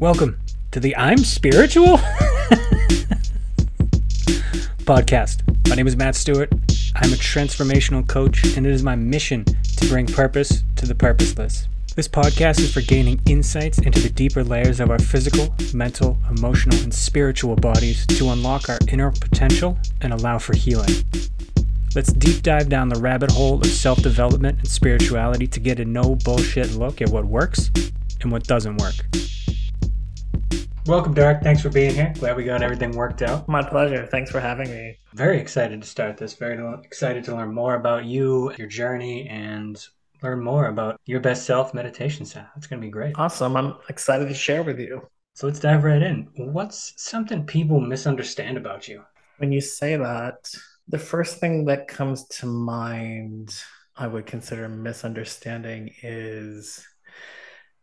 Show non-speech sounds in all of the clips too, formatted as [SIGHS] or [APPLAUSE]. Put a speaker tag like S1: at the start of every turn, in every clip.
S1: Welcome to the I'm Spiritual podcast. My name is Matt Stewart. I'm a transformational coach, and it is my mission to bring purpose to the purposeless. This podcast is for gaining insights into the deeper layers of our physical, mental, emotional, and spiritual bodies to unlock our inner potential and allow for healing. Let's deep dive down the rabbit hole of self development and spirituality to get a no bullshit look at what works and what doesn't work. Welcome, Derrick. Thanks for being here. Glad we got everything worked out.
S2: My pleasure. Thanks for having me.
S1: Very excited to start this. Very excited to learn more about you, your journey, and learn more about your best self meditation sound. It's going to be great.
S2: Awesome. I'm excited to share with you.
S1: So let's dive right in. What's something people misunderstand about you?
S2: When you say that, the first thing that comes to mind, I would consider misunderstanding, is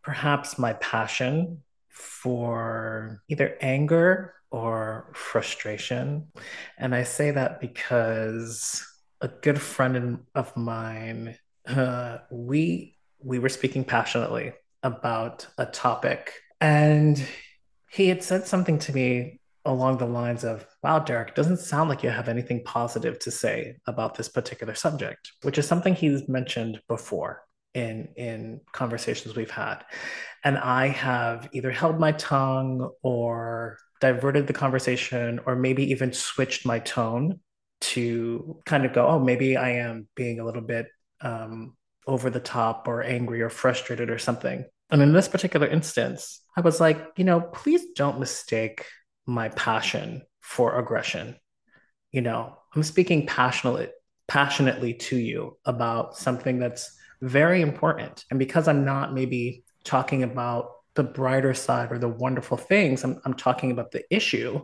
S2: perhaps my passion for either anger or frustration. And I say that because a good friend of mine, uh, we we were speaking passionately about a topic, and he had said something to me along the lines of, "Wow, Derrick, doesn't sound like you have anything positive to say about this particular subject," which is something he's mentioned before in in conversations we've had. And i have either held my tongue or diverted the conversation or maybe even switched my tone to kind of go oh maybe i am being a little bit um, over the top or angry or frustrated or something. And in this particular instance i was like you know please don't mistake my passion for aggression. You know i'm speaking passionately passionately to you about something that's very important. And because I'm not maybe talking about the brighter side or the wonderful things, I'm, I'm talking about the issue,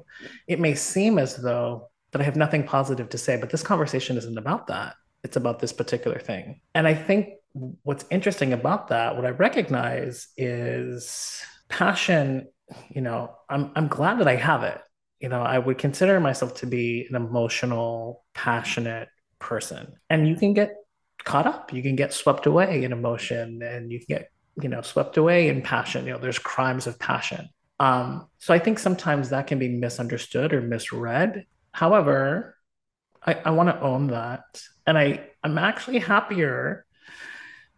S2: it may seem as though that I have nothing positive to say, but this conversation isn't about that. It's about this particular thing. And I think what's interesting about that, what I recognize is passion, you know, I'm, I'm glad that I have it. You know, I would consider myself to be an emotional, passionate person. And you can get caught up. You can get swept away in emotion and you can get, you know, swept away in passion. You know, there's crimes of passion. Um, so I think sometimes that can be misunderstood or misread. However, I, I want to own that. And I, I'm actually happier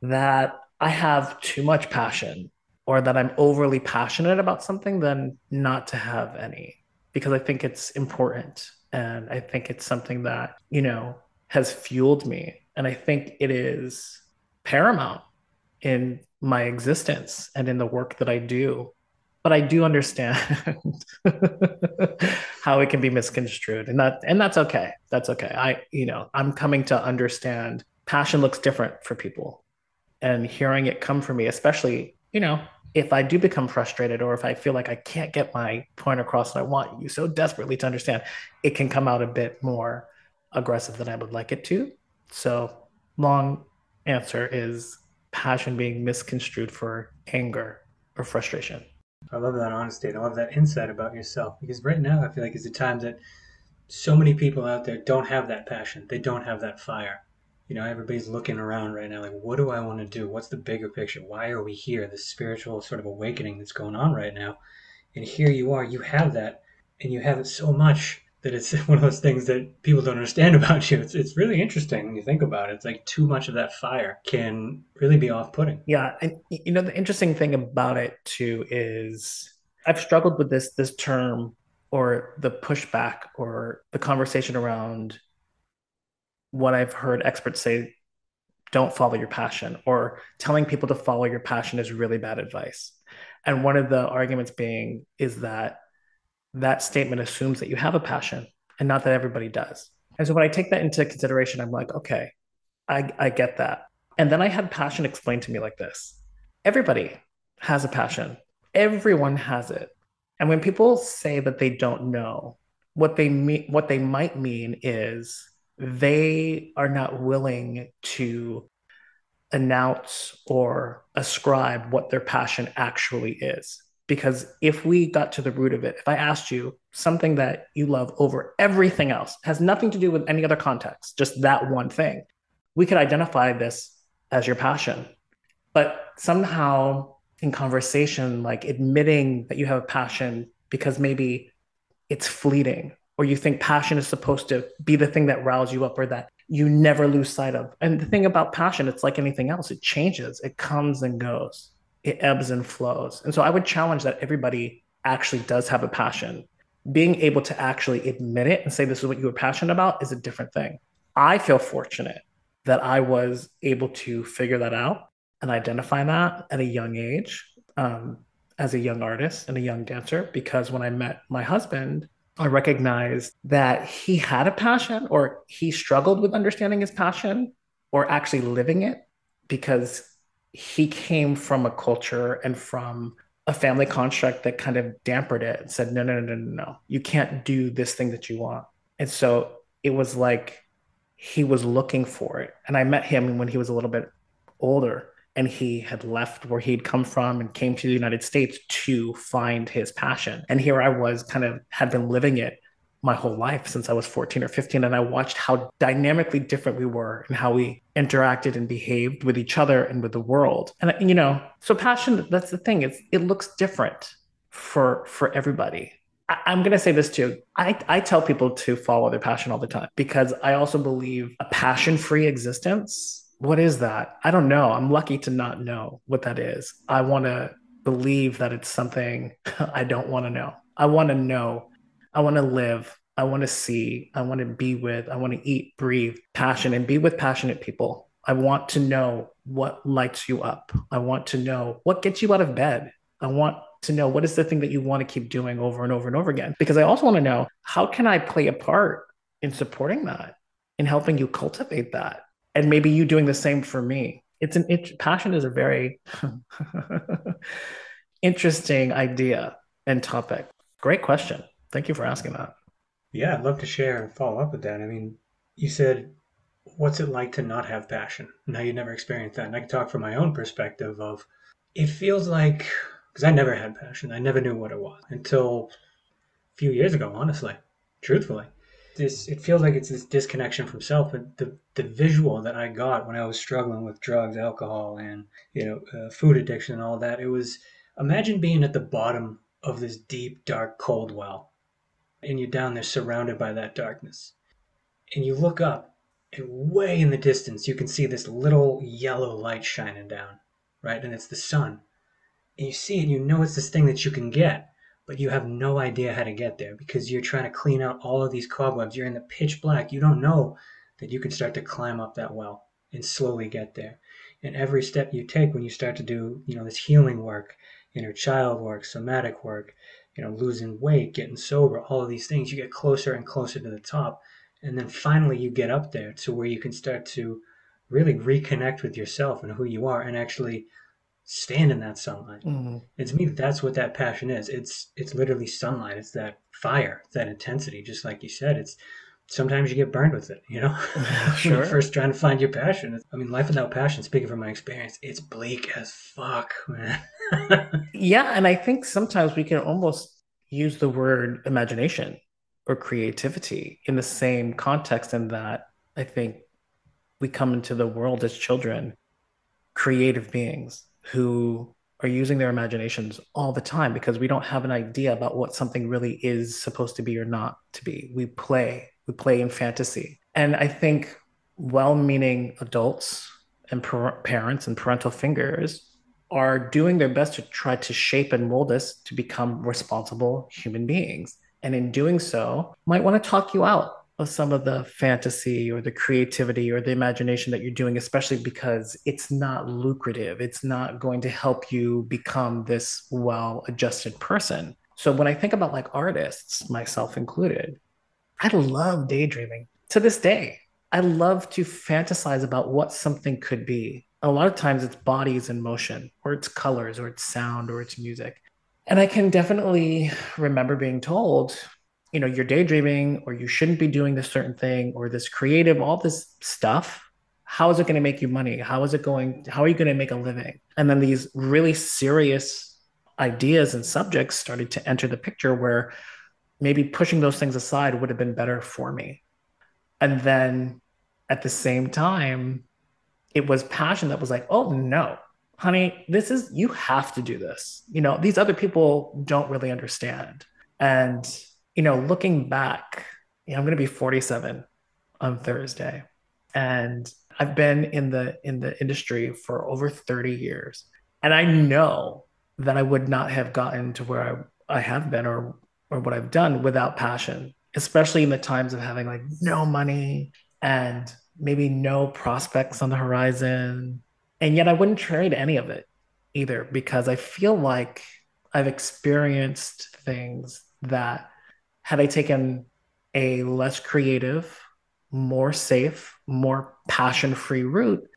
S2: that I have too much passion or that I'm overly passionate about something than not to have any because I think it's important. And I think it's something that, you know, has fueled me and I think it is paramount in my existence and in the work that I do. But I do understand [LAUGHS] how it can be misconstrued. And that and that's okay. That's okay. I, you know, I'm coming to understand passion looks different for people. And hearing it come from me, especially, you know, if I do become frustrated or if I feel like I can't get my point across and I want you so desperately to understand, it can come out a bit more aggressive than I would like it to. So, long answer is passion being misconstrued for anger or frustration.
S1: I love that honesty I love that insight about yourself because right now I feel like it's a time that so many people out there don't have that passion. They don't have that fire. You know, everybody's looking around right now like, what do I want to do? What's the bigger picture? Why are we here? This spiritual sort of awakening that's going on right now. And here you are, you have that, and you have it so much that it's [LAUGHS] one of those things that people don't understand [LAUGHS] about you. It's, it's really interesting when you think about it. It's like too much of that fire can really be off putting.
S2: Yeah. And, you know, the interesting thing about it too is I've struggled with this, this term or the pushback or the conversation around what I've heard experts say don't follow your passion or telling people to follow your passion is really bad advice. And one of the arguments being is that that statement assumes that you have a passion and not that everybody does. And so when I take that into consideration, I'm like, okay, I, I get that. And then I had passion explained to me like this everybody has a passion, everyone has it. And when people say that they don't know, what they mean, what they might mean is they are not willing to announce or ascribe what their passion actually is. Because if we got to the root of it, if I asked you something that you love over everything else, has nothing to do with any other context, just that one thing, we could identify this as your passion. But somehow in conversation, like admitting that you have a passion because maybe it's fleeting or you think passion is supposed to be the thing that riles you up or that you never lose sight of. And the thing about passion, it's like anything else, it changes, it comes and goes, it ebbs and flows. And so I would challenge that everybody actually does have a passion. Being able to actually admit it and say this is what you were passionate about is a different thing. I feel fortunate that I was able to figure that out and identify that at a young age um, as a young artist and a young dancer because when I met my husband, I recognized that he had a passion or he struggled with understanding his passion or actually living it because he came from a culture and from a family construct that kind of dampened it and said, no, no, no, no, no, you can't do this thing that you want. And so it was like he was looking for it. And I met him when he was a little bit older and he had left where he'd come from and came to the United States to find his passion. And here I was, kind of had been living it my whole life since I was 14 or 15. And I watched how dynamically different we were and how we interacted and behaved with each other and with the world. And, you know, so passion, that's the thing, it's, it looks different for for everybody. I, I'm going to say this too. I, I tell people to follow their passion all the time because I also believe a passion free existence what is that? I don't know. I'm lucky to not know what that is. I want to believe that it's something [LAUGHS] I don't want to know. I want to know. I want to live. I want to see. I want to be with. I want to eat, breathe passion, and be with passionate people. I want to know what lights you up. I want to know what gets you out of bed. I want to know what is the thing that you want to keep doing over and over and over again. Because I also want to know how can I play a part in supporting that, in helping you cultivate that and maybe you doing the same for me. It's an it, passion is a very [LAUGHS] interesting idea and topic. Great question. Thank you for asking that.
S1: Yeah, I'd love to share and follow up with that. I mean, you said, what's it like to not have passion? Now you never experienced that. And I can talk from my own perspective of it feels like, because I never had passion. I never knew what it was until a few years ago, honestly, truthfully this it feels like it's this disconnection from self but the the visual that i got when i was struggling with drugs alcohol and you know uh, food addiction and all that it was imagine being at the bottom of this deep dark cold well and you're down there surrounded by that darkness and you look up and way in the distance you can see this little yellow light shining down right and it's the sun and you see it and you know it's this thing that you can get but you have no idea how to get there because you're trying to clean out all of these cobwebs. You're in the pitch black. You don't know that you can start to climb up that well and slowly get there. And every step you take when you start to do, you know, this healing work, inner child work, somatic work, you know, losing weight, getting sober, all of these things, you get closer and closer to the top. And then finally you get up there to where you can start to really reconnect with yourself and who you are and actually stand in that sunlight. Mm-hmm. And to me, that's what that passion is. It's it's literally sunlight. It's that fire, that intensity. Just like you said, it's sometimes you get burned with it. You know, [LAUGHS] sure. first trying to find your passion. I mean, life without passion. Speaking from my experience, it's bleak as fuck, man. [LAUGHS]
S2: yeah, and I think sometimes we can almost use the word imagination or creativity in the same context. In that, I think we come into the world as children creative beings who are using their imaginations all the time because we don't have an idea about what something really is supposed to be or not to be. We play, we play in fantasy. And I think well meaning adults and par- parents and parental fingers are doing their best to try to shape and mold us to become responsible human beings. And in doing so, might want to talk you out of some of the fantasy or the creativity or the imagination that you're doing, especially because it's not lucrative. It's not going to help you become this well adjusted person. So when I think about like artists, myself included, I love daydreaming to this day. I love to fantasize about what something could be. A lot of times it's bodies in motion, or it's colors, or it's sound, or it's music. And I can definitely remember being told you know you're daydreaming or you shouldn't be doing this certain thing or this creative all this stuff how is it going to make you money how is it going how are you going to make a living and then these really serious ideas and subjects started to enter the picture where maybe pushing those things aside would have been better for me and then at the same time it was passion that was like oh no honey, this is, you have to do this. You know, these other people don't really understand. And, you know, looking back, you know, I'm going to be 47 on Thursday. And I've been in the in the industry for over 30 years. And I know that I would not have gotten to where I, I have been or or what I've done without passion, especially in the times of having like no money and maybe no prospects on the horizon. And yet I wouldn't trade any of it either because I feel like I've experienced things that had I taken a less creative, more safe, more passion free route,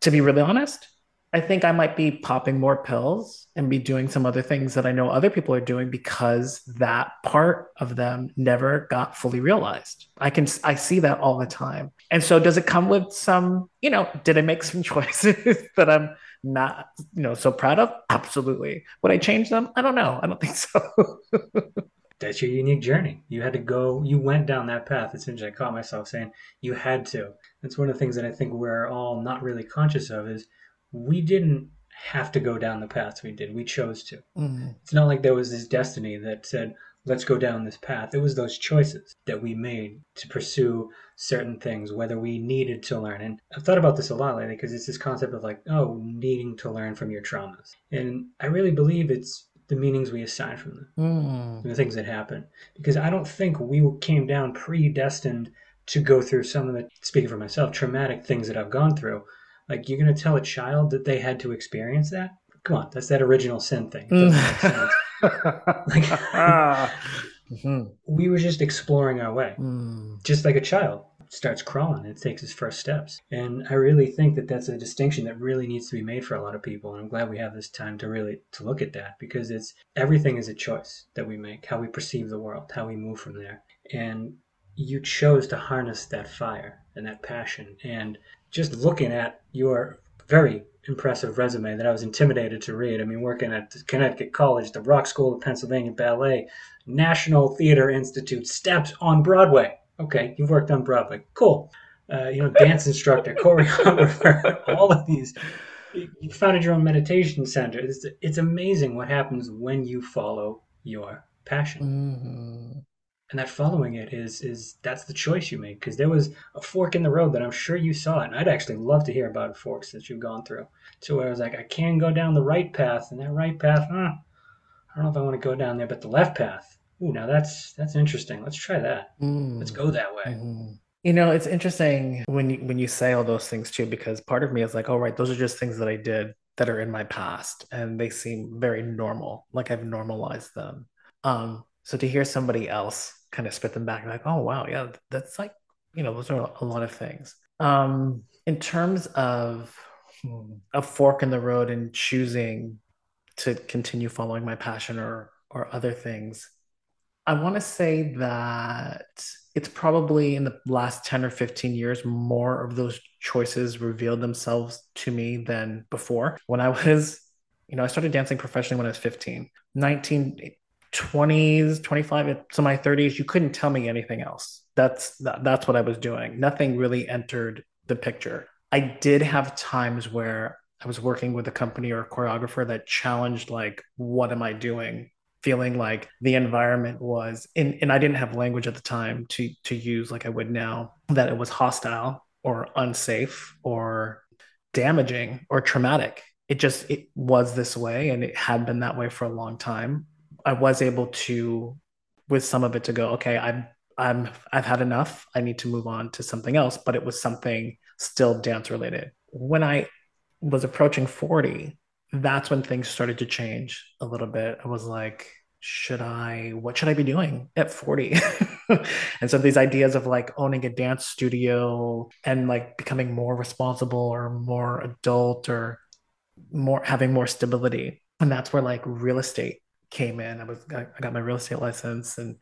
S2: to be really honest, I think I might be popping more pills and be doing some other things that I know other people are doing because that part of them never got fully realized. I can I see that all the time. And so does it come with some, you know, did I make some [LAUGHS] choices that I'm not, you know, so proud of? Absolutely. Would I change them? I don't know. I don't think so. [LAUGHS]
S1: That's your unique journey. You had to go, you went down that path. Essentially, I caught myself saying you had to. That's one of the things that I think we're all not really conscious of is we didn't have to go down the paths we did. We chose to. Mm-hmm. It's not like there was this destiny that said, let's go down this path. It was those choices that we made to pursue certain things, whether we needed to learn. And I've thought about this a lot lately because it's this concept of like, oh, needing to learn from your traumas. And I really believe it's the meanings we assign from them, mm. the things that happen. Because I don't think we came down predestined to go through some of the, speaking for myself, traumatic things that I've gone through. Like you're going to tell a child that they had to experience that? Come on, that's that original sin thing. like, [LAUGHS] mm-hmm. we were just exploring our way, mm. just like a child starts crawling it takes its first steps. And I really think that that's a distinction that really needs to be made for a lot of people. And I'm glad we have this time to really to look at that because it's everything is a choice that we make, how we perceive the world, how we move from there. And you chose to harness that fire and that passion and just looking at your very impressive resume that I was intimidated to read. I mean, working at Connecticut College, the Rock School of Pennsylvania Ballet, National Theater Institute, Steps on Broadway. Okay, you've worked on Broadway. Cool. Uh, you know, dance instructor, [LAUGHS] choreographer, all of these. You founded your own meditation center. It's, it's amazing what happens when you follow your passion. Mm-hmm and that following it is is that's the choice you make because there was a fork in the road that I'm sure you saw it, and I'd actually love to hear about forks that you've gone through. To where I was like, I can go down the right path, and that right path, huh, I don't know if I want to go down there, but the left path, ooh, now that's that's interesting. Let's try that. Mm. Let's go that way. Mm-hmm.
S2: You know, it's interesting when you when you say all those things too, because part of me is like, oh right, those are just things that I did that are in my past, and they seem very normal, like I've normalized them. Um, so to hear somebody else kind of spit them back like oh wow yeah that's like you know those are a lot of things. Um in terms of hmm, a fork in the road and choosing to continue following my passion or or other things i want to say that it's probably in the last 10 or 15 years more of those choices revealed themselves to me than before. When i was you know i started dancing professionally when i was 15 19 20s 25 to my 30s you couldn't tell me anything else. That's that, that's what i was doing. Nothing really entered the picture. I did have times where i was working with a company or a choreographer that challenged like what am i doing? Feeling like the environment was in and i didn't have language at the time to to use like i would now that it was hostile or unsafe or damaging or traumatic. It just it was this way and it had been that way for a long time I was able to, with some of it, to go, okay, I'm I'm I've had enough. I need to move on to something else. But it was something still dance related. When I was approaching 40, that's when things started to change a little bit. I was like, should I, what should I be doing at 40? [LAUGHS] and so these ideas of like owning a dance studio and like becoming more responsible or more adult or more having more stability. And that's where like real estate came in. I was I got my real estate license and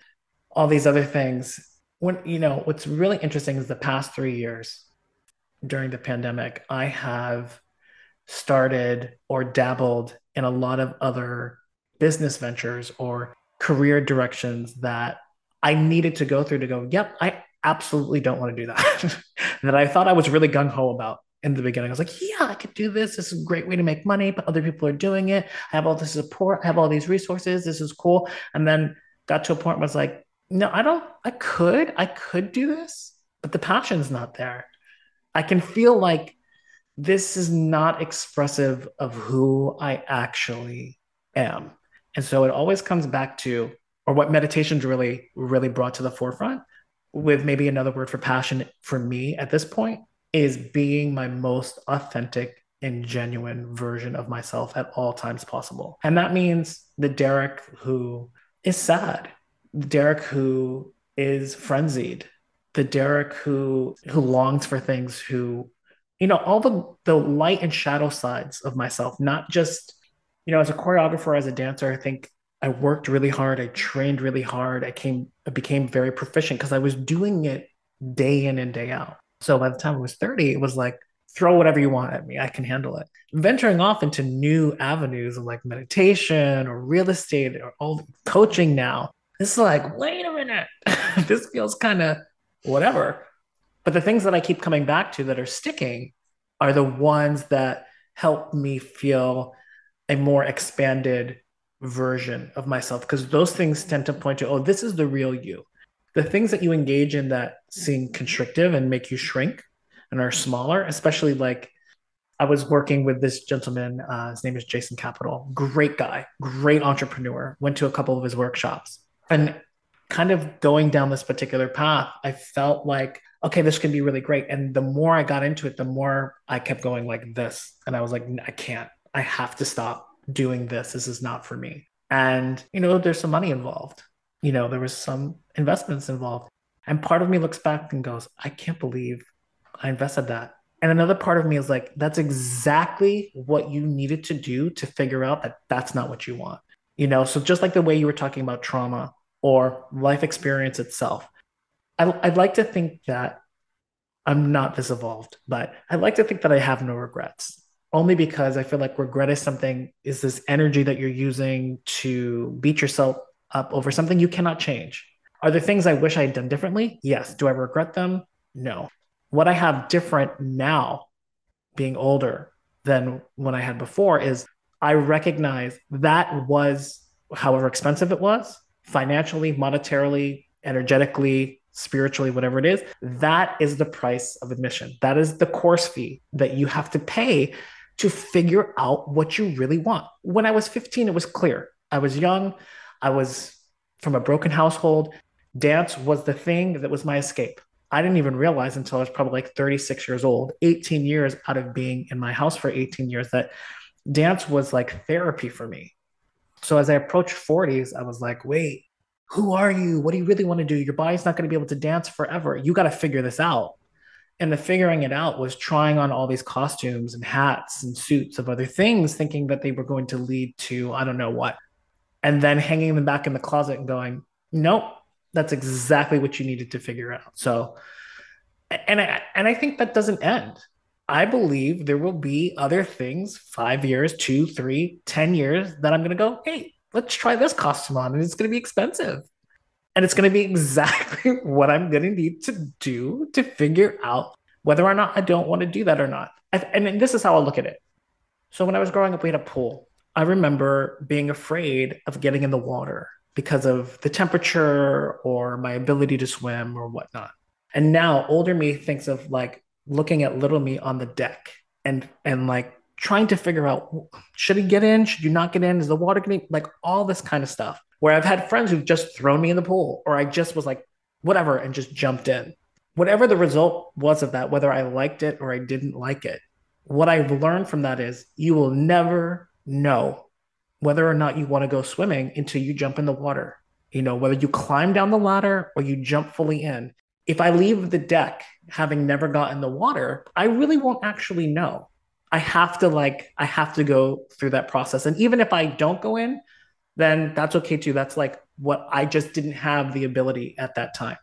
S2: all these other things. When you know what's really interesting is the past three years during the pandemic, I have started or dabbled in a lot of other business ventures or career directions that I needed to go through to go, yep, I absolutely don't want to do that. [LAUGHS] that I thought I was really gung ho about in the beginning. I was like, yeah, I could do this. This is a great way to make money, but other people are doing it. I have all this support, I have all these resources. This is cool. And then got to a point where I was like, no, I don't, I could, I could do this, but the passion's not there. I can feel like this is not expressive of who I actually am. And so it always comes back to, or what meditation's really, really brought to the forefront with maybe another word for passion for me at this point is being my most authentic and genuine version of myself at all times possible. And that means the Derrick who is sad, the Derrick who is frenzied, the Derrick who who longs for things, who you know, all the the light and shadow sides of myself, not just, you know, as a choreographer, as a dancer, I think I worked really hard, I trained really hard, I came I became very proficient because I was doing it day in and day out. So by the time I was 30, it was like, throw whatever you want at me, I can handle it. Venturing off into new avenues of like meditation or real estate or all coaching now, it's like, wait a minute, [LAUGHS] this feels kind of whatever. But the things that I keep coming back to that are sticking are the ones that help me feel a more expanded version of myself because those things tend to point to, oh, this is the real you. The things that you engage in that seem constrictive and make you shrink and are smaller, especially like I was working with this gentleman. Uh, his name is Jason Capital. Great guy, great entrepreneur. Went to a couple of his workshops. And kind of going down this particular path, I felt like okay, this can be really great. And the more I got into it, the more I kept going like this. And I was like, I can't, I have to stop doing this. This is not for me. And, you know, there's some money involved. You know, there was some investments involved. And part of me looks back and goes, I can't believe I invested that. And another part of me is like, that's exactly what you needed to do to figure out that that's not what you want. You know, so just like the way you were talking about trauma or life experience itself, I, I'd like to think that I'm not this evolved, but I'd like to think that I have no regrets only because I feel like regret is something, is this energy that you're using to beat yourself up over something you cannot change. Are there things I wish I had done differently? Yes. Do I regret them? No. What I have different now, being older than when I had before, is I recognize that was, however expensive it was, financially, monetarily, energetically, spiritually, whatever it is, that is the price of admission. That is the course fee that you have to pay to figure out what you really want. When I was 15, it was clear. I was young, I was from a broken household. Dance was the thing that was my escape. I didn't even realize until I was probably like 36 years old, 18 years out of being in my house for 18 years, that dance was like therapy for me. So as I approached 40s, I was like, wait, who are you? What do you really want to do? Your body's not going to be able to dance forever. You got to figure this out. And the figuring it out was trying on all these costumes and hats and suits of other things, thinking that they were going to lead to I don't know what. And then hanging them back in the closet and going, nope, that's exactly what you needed to figure out. So, and I, and I think that doesn't end. I believe there will be other things five years, two, three, ten years that I'm going to go, hey, let's try this costume on and it's going to be expensive and it's going to be [LAUGHS] exactly what i'm going to need to do to figure out whether or not i don't want to do that or not and this is how i look at it so when i was growing up we had a pool i remember being afraid of getting in the water because of the temperature or my ability to swim or whatnot and now older me thinks of like looking at little me on the deck and and like trying to figure out should he get in? Should you not get in? Is the water getting like all this kind of stuff? Where I've had friends who've just thrown me in the pool, or I just was like, whatever, and just jumped in. Whatever the result was of that, whether I liked it or I didn't like it, what I've learned from that is you will never know whether or not you want to go swimming until you jump in the water. You know, whether you climb down the ladder or you jump fully in. If I leave the deck having never gotten the water, I really won't actually know. I have to like I have to go through that process. And even if I don't go in, then that's okay too. That's like what I just didn't have the ability at that time.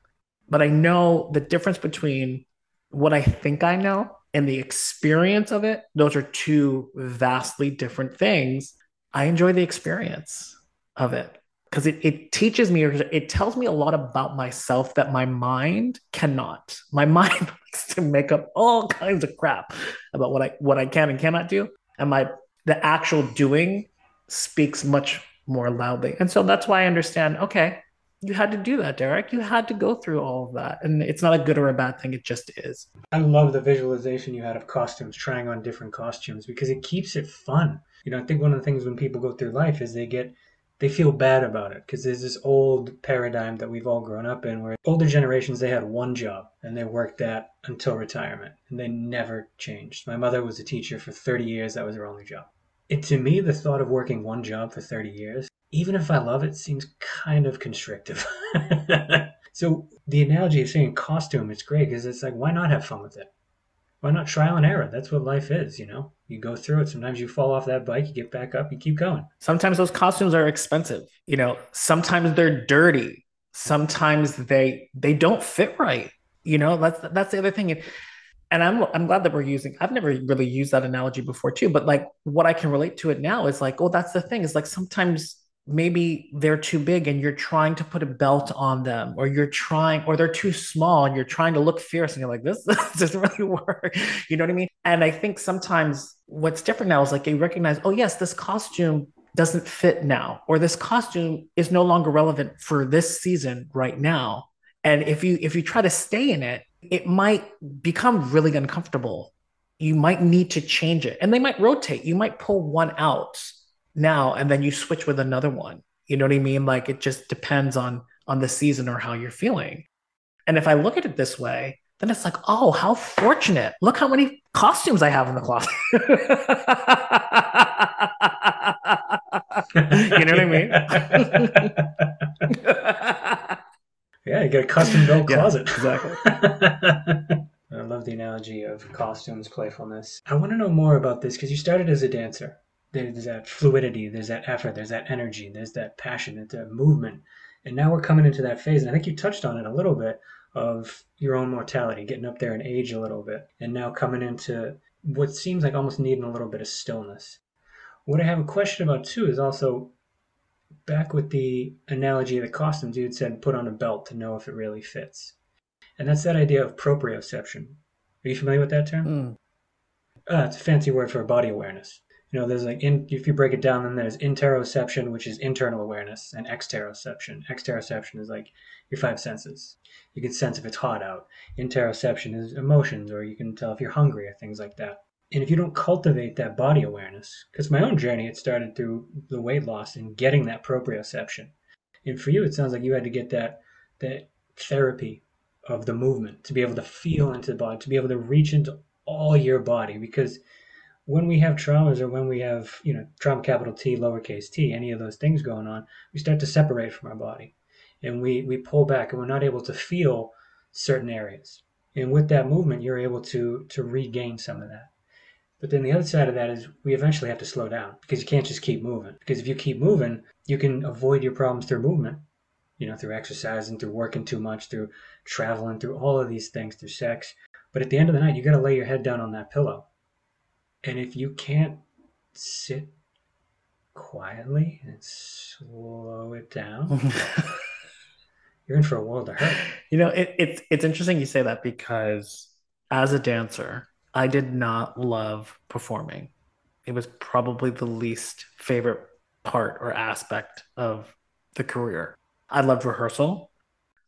S2: But I know the difference between what I think I know and the experience of it, those are two vastly different things. I enjoy the experience of it because it, it teaches me or it tells me a lot about myself that my mind cannot. My [LAUGHS] mind likes to make up all kinds of crap about what I what I can and cannot do. And my the actual doing speaks much more loudly. And so that's why I understand, okay, you had to do that, Derrick. You had to go through all of that. And it's not a good or a bad thing, it just is.
S1: I love the visualization you had of costumes, trying on different costumes because it keeps it fun. You know, I think one of the things when people go through life is they get they feel bad about it because there's this old paradigm that we've all grown up in where older generations they had one job and they worked that until retirement and they never changed. My mother was a teacher for 30 years, that was her only job. It, to me, the thought of working one job for 30 years, even if I love it, seems kind of constrictive. [LAUGHS] so the analogy of saying costume is great because it's like, why not have fun with it? Why not trial and error? That's what life is, you know? You go through it. Sometimes you fall off that bike, you get back up, you keep going.
S2: Sometimes those costumes are expensive. You know, sometimes they're dirty. Sometimes they they don't fit right. You know, that's that's the other thing and I'm I'm glad that we're using. I've never really used that analogy before too, but like what I can relate to it now is like, oh, that's the thing. Is like sometimes maybe they're too big and you're trying to put a belt on them, or you're trying, or they're too small and you're trying to look fierce, and you're like, this, [LAUGHS] this doesn't really work. You know what I mean? And I think sometimes what's different now is like you recognize, oh yes, this costume doesn't fit now, or this costume is no longer relevant for this season right now. And if you if you try to stay in it, it might become really uncomfortable. You might need to change it. And they might rotate. You might pull one out now and then you switch with another one. You know what I mean? Like it just depends on on the season or how you're feeling. And if I look at it this way, then it's like, oh, how fortunate. Look how many costumes I have in the closet. [LAUGHS] you know what
S1: I mean? [LAUGHS] Yeah, you get a custom built closet.
S2: Yeah, exactly. [LAUGHS]
S1: I love the analogy of costumes, playfulness. I want to know more about this because you started as a dancer. There's that fluidity, there's that effort, there's that energy, there's that passion, there's that movement. And now we're coming into that phase, and I think you touched on it a little bit of your own mortality, getting up there in age a little bit, and now coming into what seems like almost needing a little bit of stillness. What I have a question about too is also back with the analogy of the costumes, you had said put on a belt to know if it really fits. And that's that idea of proprioception. Are you familiar with that term? Mm. Uh, it's a fancy word for body awareness. You know, there's like, in, if you break it down, then there's interoception, which is internal awareness, and exteroception. Exteroception is like your five senses. You can sense if it's hot out. Interoception is emotions, or you can tell if you're hungry, or things like that and if you don't cultivate that body awareness, because my own journey, it started through the weight loss and getting that proprioception. And for you, it sounds like you had to get that that therapy of the movement to be able to feel into the body, to be able to reach into all your body. Because when we have traumas or when we have, you know, trauma capital T, lowercase t, any of those things going on, we start to separate from our body. And we, we pull back and we're not able to feel certain areas. And with that movement, you're able to to regain some of that. But then the other side of that is we eventually have to slow down because you can't just keep moving. Because if you keep moving, you can avoid your problems through movement, you know, through exercising, through working too much, through traveling, through all of these things, through sex. But at the end of the night, you got to lay your head down on that pillow. And if you can't sit quietly and slow it down, [LAUGHS] you're in for a world of hurt.
S2: You know, it, it's it's interesting you say that because as a dancer, I did not love performing. It was probably the least favorite part or aspect of the career. I loved rehearsal.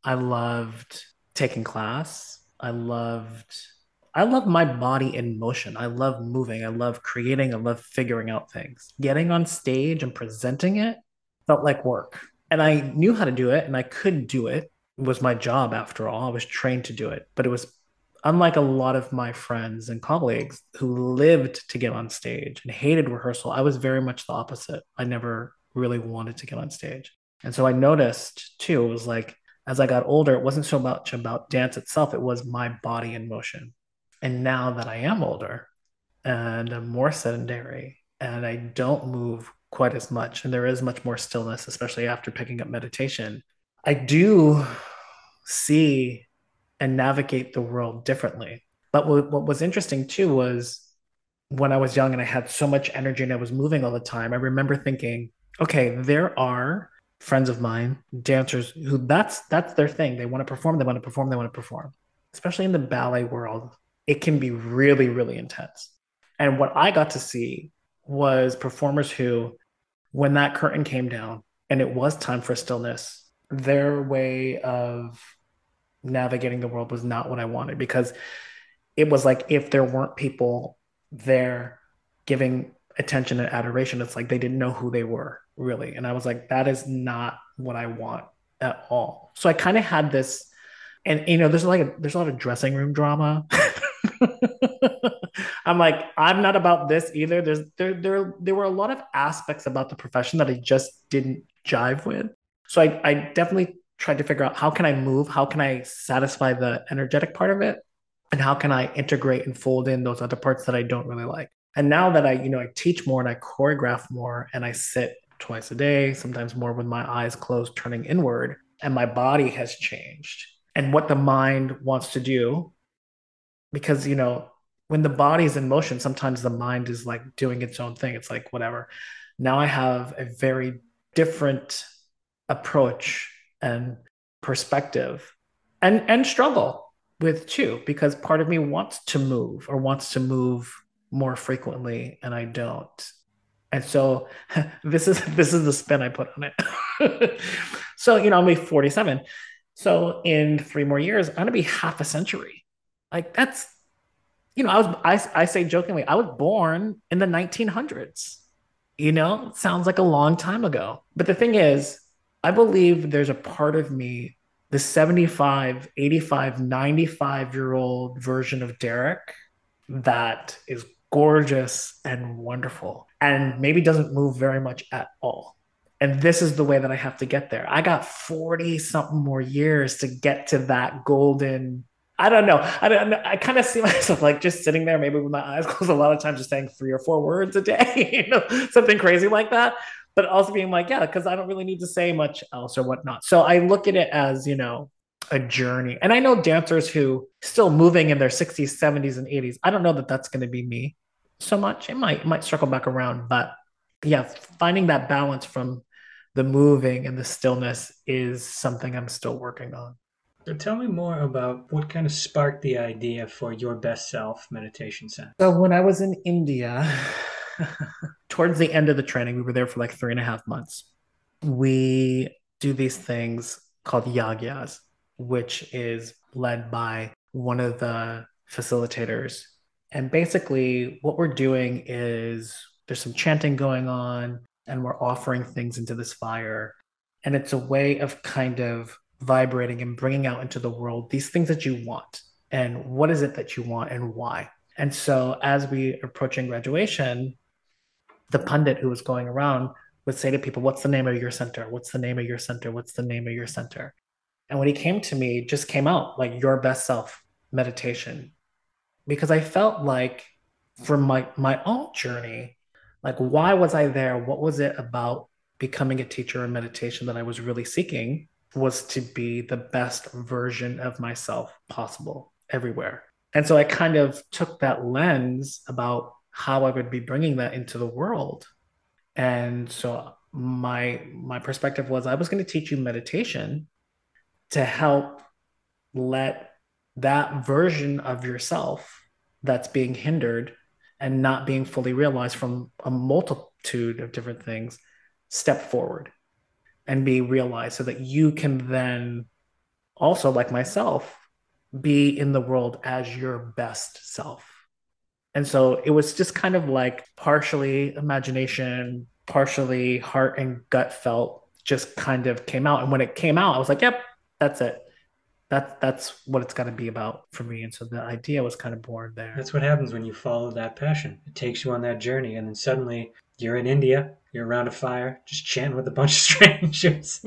S2: I loved taking class. I loved I love my body in motion. I love moving. I love creating. I love figuring out things. Getting on stage and presenting it felt like work. And I knew how to do it and I could do it. It was my job after all. I was trained to do it, but it was unlike a lot of my friends and colleagues who lived to get on stage and hated rehearsal, I was very much the opposite. I never really wanted to get on stage. And so I noticed too, it was like as I got older, it wasn't so much about dance itself, it was my body in motion. And now that I am older and I'm more sedentary and I don't move quite as much, and there is much more stillness, especially after picking up meditation, I do see and navigate the world differently. But what, what was interesting too was when I was young and I had so much energy and I was moving all the time, I remember thinking, okay, there are friends of mine, dancers who that's that's their thing. They want to perform, they want to perform, they want to perform. especially in the ballet world, it can be really, really intense. And what I got to see was performers who, when that curtain came down and it was time for stillness, their way of navigating the world was not what I wanted because it was like if there weren't people there giving attention and adoration, it's like they didn't know who they were really. And I was like, that is not what I want at all. So I kind of had this, and you know, there's like a, there's a lot of dressing room drama. [LAUGHS] [LAUGHS] I'm like, I'm not about this either. There's there there there were a lot of aspects about the profession that I just didn't jive with. So I, I definitely tried to figure out how can I move, how can I satisfy the energetic part of it, and how can I integrate and fold in those other parts that I don't really like. And now that I, you know, I teach more and I choreograph more and I sit twice a day, sometimes more with my eyes closed, turning inward, and my body has changed. And what the mind wants to do, because, you know, when the body's in motion, sometimes the mind is like doing its own thing. It's like, whatever. Now I have a very different approach and perspective and and struggle with too because part of me wants to move or wants to move more frequently and I don't. And so [LAUGHS] this is this is the spin I put on it. [LAUGHS] so, you know, be 47. So in three more years, I'm gonna be half a century. Like that's you know, I was I, I say jokingly, I was born in the 1900s. You know, sounds like a long time ago. But the thing is, I believe there's a part of me, the 75, 85, 95 year old version of Derrick that is gorgeous and wonderful and maybe doesn't move very much at all. And this is the way that I have to get there. I got 40 something more years to get to that golden. I don't know. I don't know. I kind of see [LAUGHS] myself like just sitting there, maybe with my eyes [LAUGHS] closed, a lot of times just saying three or four words a day, [LAUGHS] you know, something crazy like that. But also being like, yeah, because I don't really need to say much else or whatnot. So I look at it as, you know, a journey. And I know dancers who still moving in their 60s, 70s, and 80s. I don't know that that's going to be me so much. It might it might circle back around, but yeah, finding that balance from the moving and the stillness is something I'm still working on.
S1: So tell me more about what kind of sparked the idea for your best self meditation center.
S2: So when I was in India, [LAUGHS] towards the end of the training, we were there for like three and a half months. We do these things called yagyas, which is led by one of the facilitators and basically, what we're doing is there's some chanting going on, and we're offering things into this fire. And it's a way of kind of vibrating and bringing out into the world these things that you want. And what is it that you want and why? And so, as we approaching graduation, the pundit who was going around would say to people, What's the name of your center? What's the name of your center? What's the name of your center? And when he came to me, just came out like your best self meditation because I felt like for my my own journey, like why was I there? What was it about becoming a teacher in meditation that I was really seeking was to be the best version of myself possible everywhere. And so I kind of took that lens about how I would be bringing that into the world. And so my my perspective was I was going to teach you meditation to help let that version of yourself that's being hindered and not being fully realized from a multitude of different things step forward and be realized so that you can then also like myself be in the world as your best self. And so it was just kind of like partially imagination partially heart and gut felt just kind of came out. And when it came out i was like yep that's it. That's that's what it's got to be about for me. And so the idea was kind of born there.
S1: That's what happens when you follow that passion. It takes you on that journey and then suddenly you're in india you're around a fire just chanting with a bunch of [LAUGHS] strangers.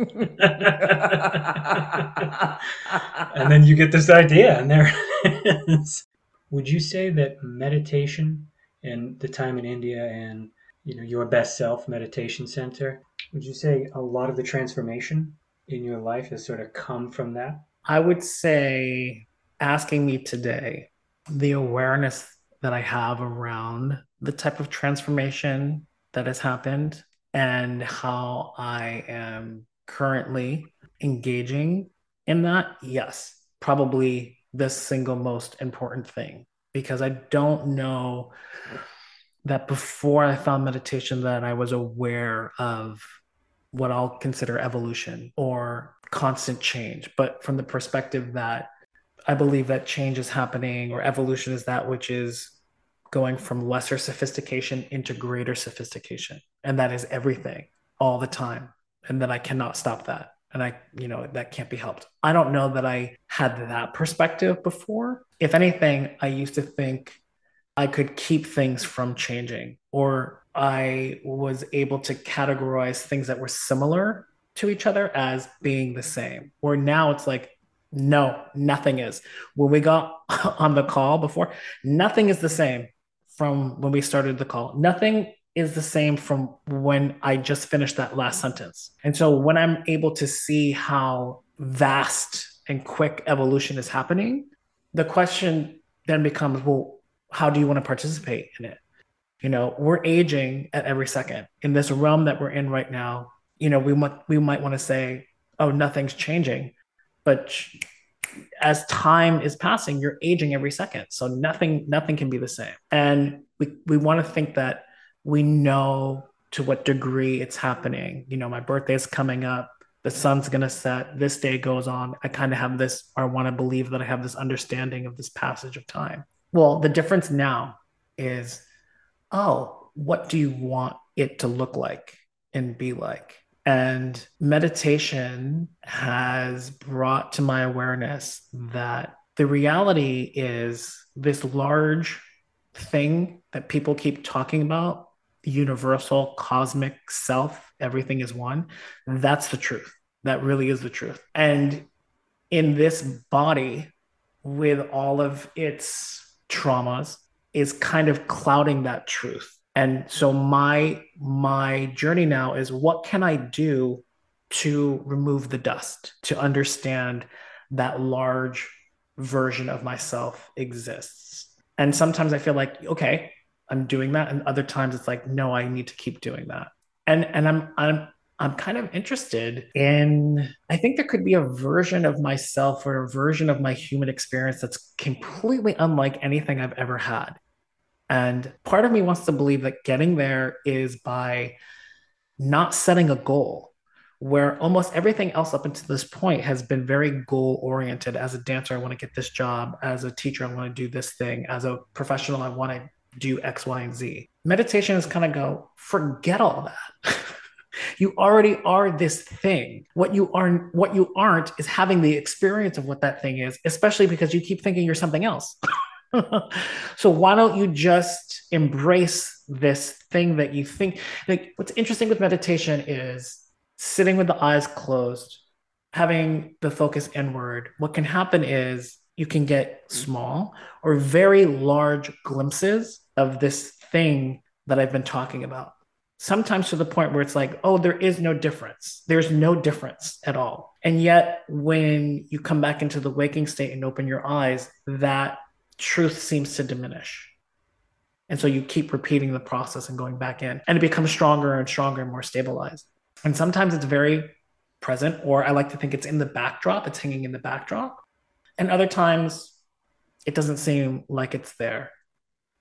S1: And then you get this idea and there it is. Would you say that meditation and the time in india and you know your best self meditation center would you say a lot of the transformation in your life has sort of come from that?
S2: I would say asking me today, the awareness that I have around the type of transformation that has happened and how I am currently engaging in that, yes, probably the single most important thing. Because I don't know that before I found meditation that I was aware of what I'll consider evolution or constant change, but from the perspective that I believe that change is happening or evolution is that which is going from lesser sophistication into greater sophistication. And that is everything all the time. And that I cannot stop that. And I, you know, that can't be helped. I don't know that I had that perspective before. If anything, I used to think I could keep things from changing, or I was able to categorize things that were similar to each other as being the same. Or now it's like, no, nothing is. When we got [LAUGHS] on the call before, nothing is the same from when we started the call. Nothing is the same from when I just finished that last sentence. And so when I'm able to see how vast and quick evolution is happening, the question then becomes well, how do you want to participate in it? You know, we're aging at every second in this realm that we're in right now. You know, we might we might want to say, oh, nothing's changing, but as time is passing, you're aging every second. So nothing, nothing can be the same. And we, we want to think that we know to what degree it's happening. You know, my birthday is coming up. The sun's going to set. This day goes on. I kind of have this, or I want to believe that I have this understanding of this passage of time. Well, the difference now is, oh, what do you want it to look like and be like? And meditation has brought to my awareness that the reality is this large thing that people keep talking about universal cosmic self everything is one that's the truth. That really is the truth. And in this body with all of its traumas is kind of clouding that truth and so my my journey now is what can i do to remove the dust to understand that large version of myself exists? And sometimes i feel like okay i'm doing that. And other times it's like no i need to keep doing that. And and i'm i'm i'm kind of interested in i think there could be a version of myself or a version of my human experience that's completely unlike anything i've ever had and part of me wants to believe that getting there is by not setting a goal, where almost everything else up until this point has been very goal oriented. As a dancer, I want to get this job. As a teacher, I want to do this thing. As a professional, I want to do X, Y, and Z. Meditation is kind of go, forget all that. [LAUGHS] you already are this thing. What you are what you aren't is having the experience of what that thing is, especially because you keep thinking you're something else. [LAUGHS] [LAUGHS] so why don't you just embrace this thing that you think like what's interesting with meditation is sitting with the eyes closed having the focus inward. What can happen is you can get small or very large glimpses of this thing that i've been talking about. Sometimes to the point where it's like oh there is no difference. There's no difference at all. And yet when you come back into the waking state and open your eyes that truth seems to diminish. And so you keep repeating the process and going back in, and it becomes stronger and stronger and more stabilized. And sometimes it's very present, or I like to think it's in the backdrop, it's hanging in the backdrop. And other times it doesn't seem like it's there.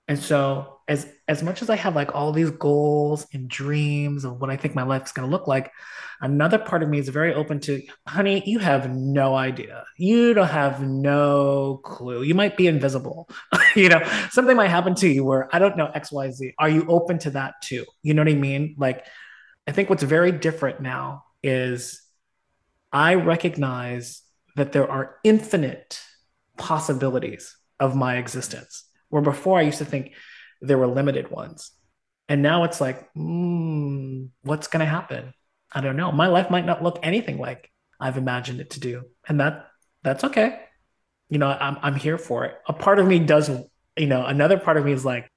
S2: And so as as much as I have like all these goals and dreams of what I think my life is going to look like, another part of me is very open to, honey, you have no idea. You don't have no clue. You might be invisible. [LAUGHS] you know, something might happen to you where I don't know XYZ. Are you open to that too? You know what I mean? Like I think what's very different now is I recognize that there are infinite possibilities of my existence where before I used to think there were limited ones. And now it's like, mm, what's going to happen? I don't know. My life might not look anything like I've imagined it to do. And that that's okay. You know, I'm I'm here for it. A part of me does, you know, another part of me is like,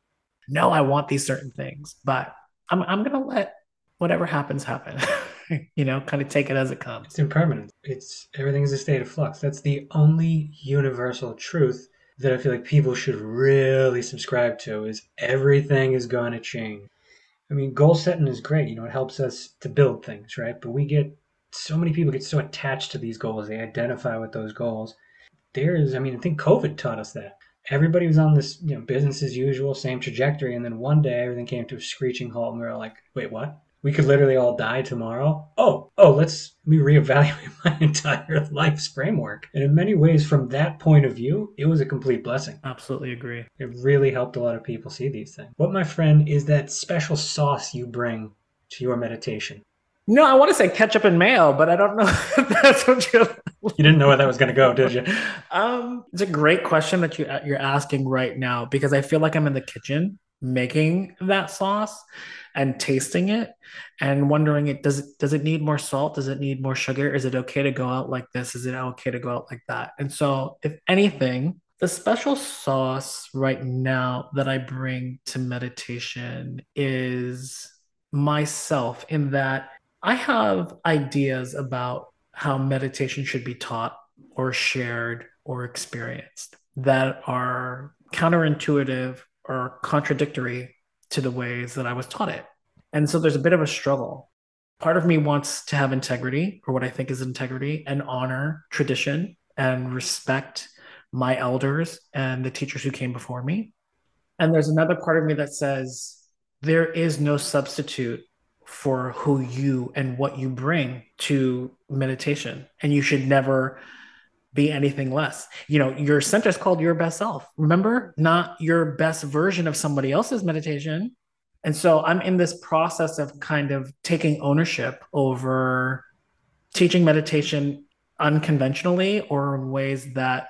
S2: no, I want these certain things, but I'm I'm gonna let whatever happens happen. [LAUGHS] you know, kind of take it as it comes.
S1: It's impermanent. It's everything is a state of flux. That's the only universal truth that I feel like people should really subscribe to is everything is going to change. I mean, goal setting is great. You know, it helps us to build things, right? But we get so many people get so attached to these goals. They identify with those goals. there is, I mean, I think COVID taught us that. Everybody was on this, you know, business as usual, same trajectory, and then one day everything came to a screeching halt, and we were like, wait, what? We could literally all die tomorrow. Oh, oh, let's let me reevaluate [LAUGHS] my entire life's framework. And in many ways, from that point of view, it was a complete blessing.
S2: Absolutely agree.
S1: It really helped a lot of people see these things. What, my friend, is that special sauce you bring to your meditation?
S2: No, I want to say ketchup and mayo, but I don't know [LAUGHS] if that's what
S1: you. [LAUGHS] You didn't know where that was going to go, did you?
S2: Um, it's a great question that you you're asking right now because I feel like I'm in the kitchen making that sauce and tasting it and wondering it does it does it need more salt? Does it need more sugar? Is it okay to go out like this? Is it okay to go out like that? And so if anything the special sauce right now that i bring to meditation is myself in that I have ideas about how meditation should be taught or shared or experienced that are counterintuitive or contradictory to the ways that I was taught it. And so there's a bit of a struggle. Part of me wants to have integrity, or what I think is integrity, and honor tradition and respect my elders and the teachers who came before me. And there's another part of me that says there is no substitute for who you and what you bring to meditation. And you should never be anything less. You know, your center is called your best self. Remember, not your best version of somebody else's meditation. And so I'm in this process of kind of taking ownership over teaching meditation unconventionally or in ways that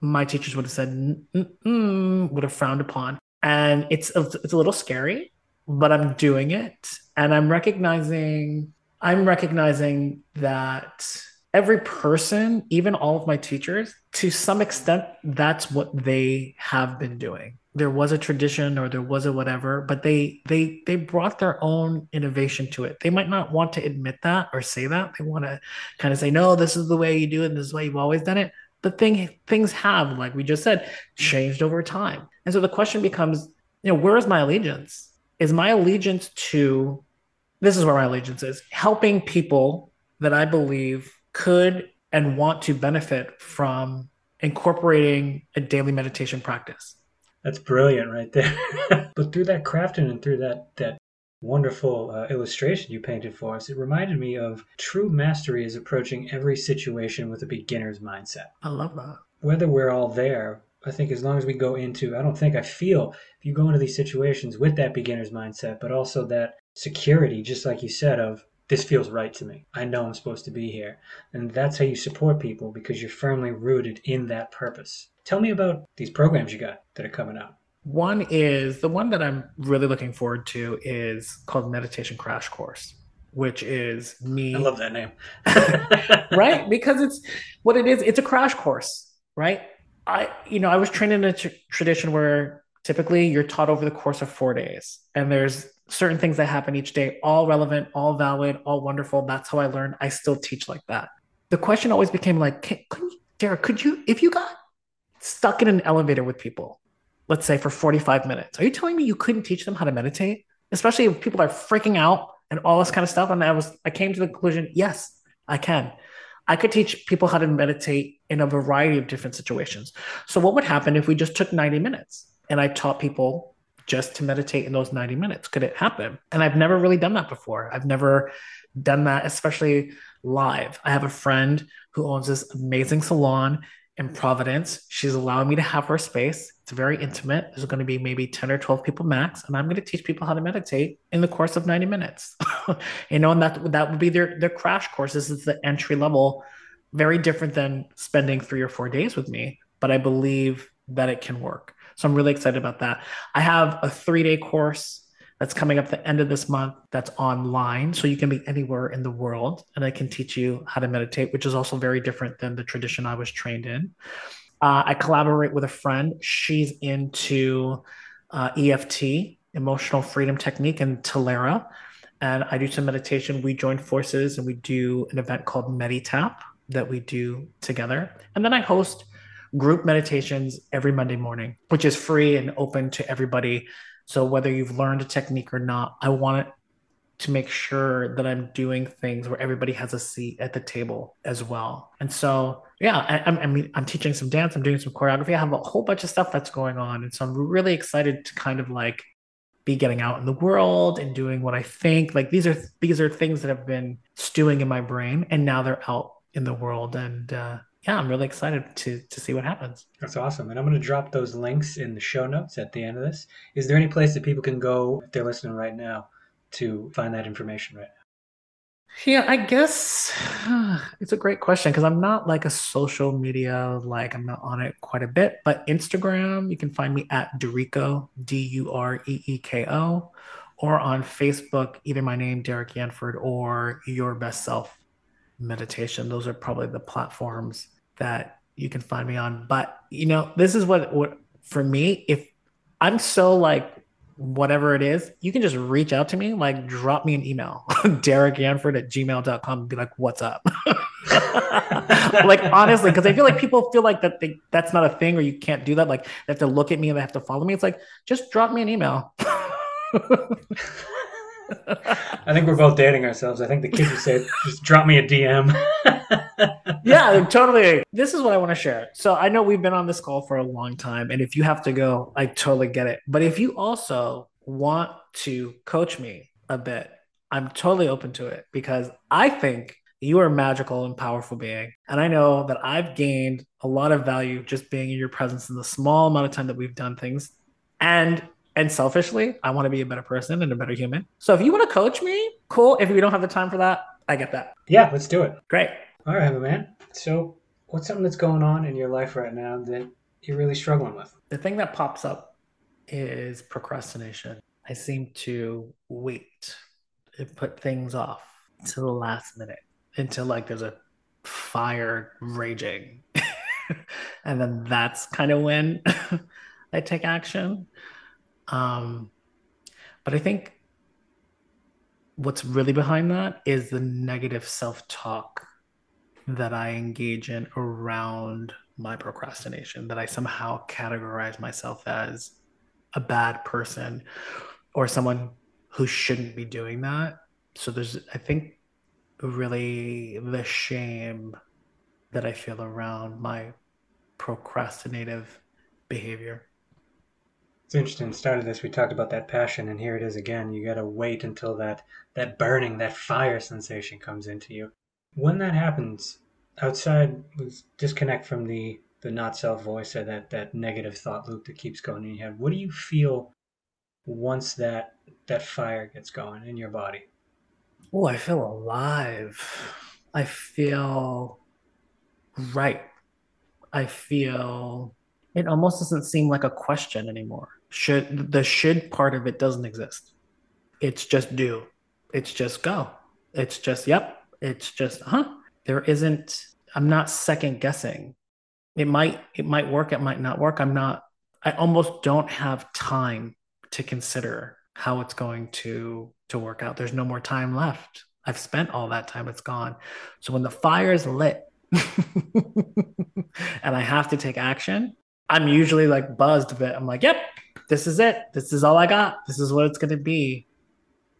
S2: my teachers would have said mm, would have frowned upon. And it's it's a little scary but I'm doing it. And I'm recognizing, I'm recognizing that every person, even all of my teachers, to some extent, that's what they have been doing. There was a tradition or there was a whatever, but they they they brought their own innovation to it. They might not want to admit that or say that. They want to kind of say, no, this is the way you do it, this is the way you've always done it. But thing things have, like we just said, changed over time. And so the question becomes, you know, where is my allegiance? is my allegiance to this is where my allegiance is helping people that I believe could and want to benefit from incorporating a daily meditation practice.
S1: That's brilliant right there. [LAUGHS] but through that crafting and through that that wonderful uh, illustration you painted for us, it reminded me of true mastery is approaching every situation with a beginner's mindset.
S2: I love that.
S1: Whether we're all there I think as long as we go into, I don't think I feel if you go into these situations with that beginner's mindset, but also that security, just like you said, of this feels right to me. I know I'm supposed to be here. And that's how you support people because you're firmly rooted in that purpose. Tell me about these programs you got that are coming out.
S2: One is the one that I'm really looking forward to is called Meditation Crash Course, which is me.
S1: I love that name. [LAUGHS]
S2: right? Because it's what it is, it's a crash course, right? I, you know, I was trained in a t- tradition where typically you're taught over the course of four days, and there's certain things that happen each day, all relevant, all valid, all wonderful. That's how I learned. I still teach like that. The question always became like, can, could you, Derrick, could you, if you got stuck in an elevator with people, let's say for 45 minutes, are you telling me you couldn't teach them how to meditate? Especially if people are freaking out and all this kind of stuff. And I was, I came to the conclusion, yes, I can. I could teach people how to meditate in a variety of different situations. So, what would happen if we just took 90 minutes and I taught people just to meditate in those 90 minutes? Could it happen? And I've never really done that before. I've never done that, especially live. I have a friend who owns this amazing salon in Providence. She's allowing me to have her space. It's very intimate. There's going to be maybe 10 or 12 people max, and I'm going to teach people how to meditate in the course of 90 minutes. [LAUGHS] you know, and that that would be their their crash course. This is the entry level, very different than spending three or four days with me, but I believe that it can work. So I'm really excited about that. I have a three day course that's coming up the end of this month that's online so you can be anywhere in the world and i can teach you how to meditate which is also very different than the tradition i was trained in uh, i collaborate with a friend she's into uh, eft emotional freedom technique and Talera. And I do some meditation. We join forces and we do an event called Meditap that we do together. And then I host group meditations every Monday morning, which is free and open to everybody so whether you've learned a technique or not, I want to make sure that I'm doing things where everybody has a seat at the table as well. And so, yeah, I, I, mean, I'm teaching some dance, I'm doing some choreography, I have a whole bunch of stuff that's going on. And so I'm really excited to kind of like be getting out in the world and doing what I think. Like these are these are things that have been stewing in my brain, and now they're out in the world. And uh, yeah, I'm really excited to to see what happens.
S1: That's awesome. And I'm going to drop those links in the show notes at the end of this. Is there any place that people can go if they're listening right now to find that information right now?
S2: Yeah, I guess [SIGHS] it's a great question because I'm not like a social media, like I'm not on it quite a bit, but Instagram, you can find me at Dureeko, D U R E E K O, or on Facebook, either my name, Derrick Yanford, or Your Best Self Meditation. Those are probably the platforms that you can find me on. But, you know, this is what, what for me, if I'm so like whatever it is, you can just reach out to me, like drop me an email, [LAUGHS] Derrick Yanford at gmail.com and be like, what's up? [LAUGHS] like honestly, because I feel like people feel like that they, that's not a thing or you can't do that. Like they have to look at me and they have to follow me. It's like, just drop me an email. [LAUGHS]
S1: I think we're both dating ourselves. I think the kids would say, just drop me a DM. [LAUGHS]
S2: yeah, totally. This is what I want to share. So I know we've been on this call for a long time. And if you have to go, I totally get it. But if you also want to coach me a bit, I'm totally open to it because I think you are a magical and powerful being. And I know that I've gained a lot of value just being in your presence in the small amount of time that we've done things. And and selfishly, I want to be a better person and a better human. So if you want to coach me, cool. If we don't have the time for that, I get that.
S1: Yeah, let's do it.
S2: Great.
S1: All right, man. So what's something that's going on in your life right now that you're really struggling with?
S2: The thing that pops up is procrastination. I seem to wait and put things off to the last minute until like there's a fire raging. [LAUGHS] and then that's kind of when [LAUGHS] I take action. Um, but I think what's really behind that is the negative self talk that I engage in around my procrastination, that I somehow categorize myself as a bad person or someone who shouldn't be doing that. So there's, I think, really the shame that I feel around my procrastinative behavior.
S1: It's interesting. Started this, we talked about that passion, and here it is again. You got to wait until that that burning, that fire sensation comes into you. When that happens, outside, disconnect from the the not self voice or that that negative thought loop that keeps going in your head. What do you feel once that that fire gets going in your body?
S2: Oh, I feel alive. I feel right. I feel it almost doesn't seem like a question anymore should the should part of it doesn't exist. It's just do. It's just go. It's just yep. It's just huh. There isn't. I'm not second guessing. It might it might work. It might not work. I'm not. I almost don't have time to consider how it's going to to work out. There's no more time left. I've spent all that time. It's gone. So when the fire is lit [LAUGHS] and I have to take action, I'm usually like buzzed a bit. I'm like, yep, this is it. This is all I got. This is what it's going to be.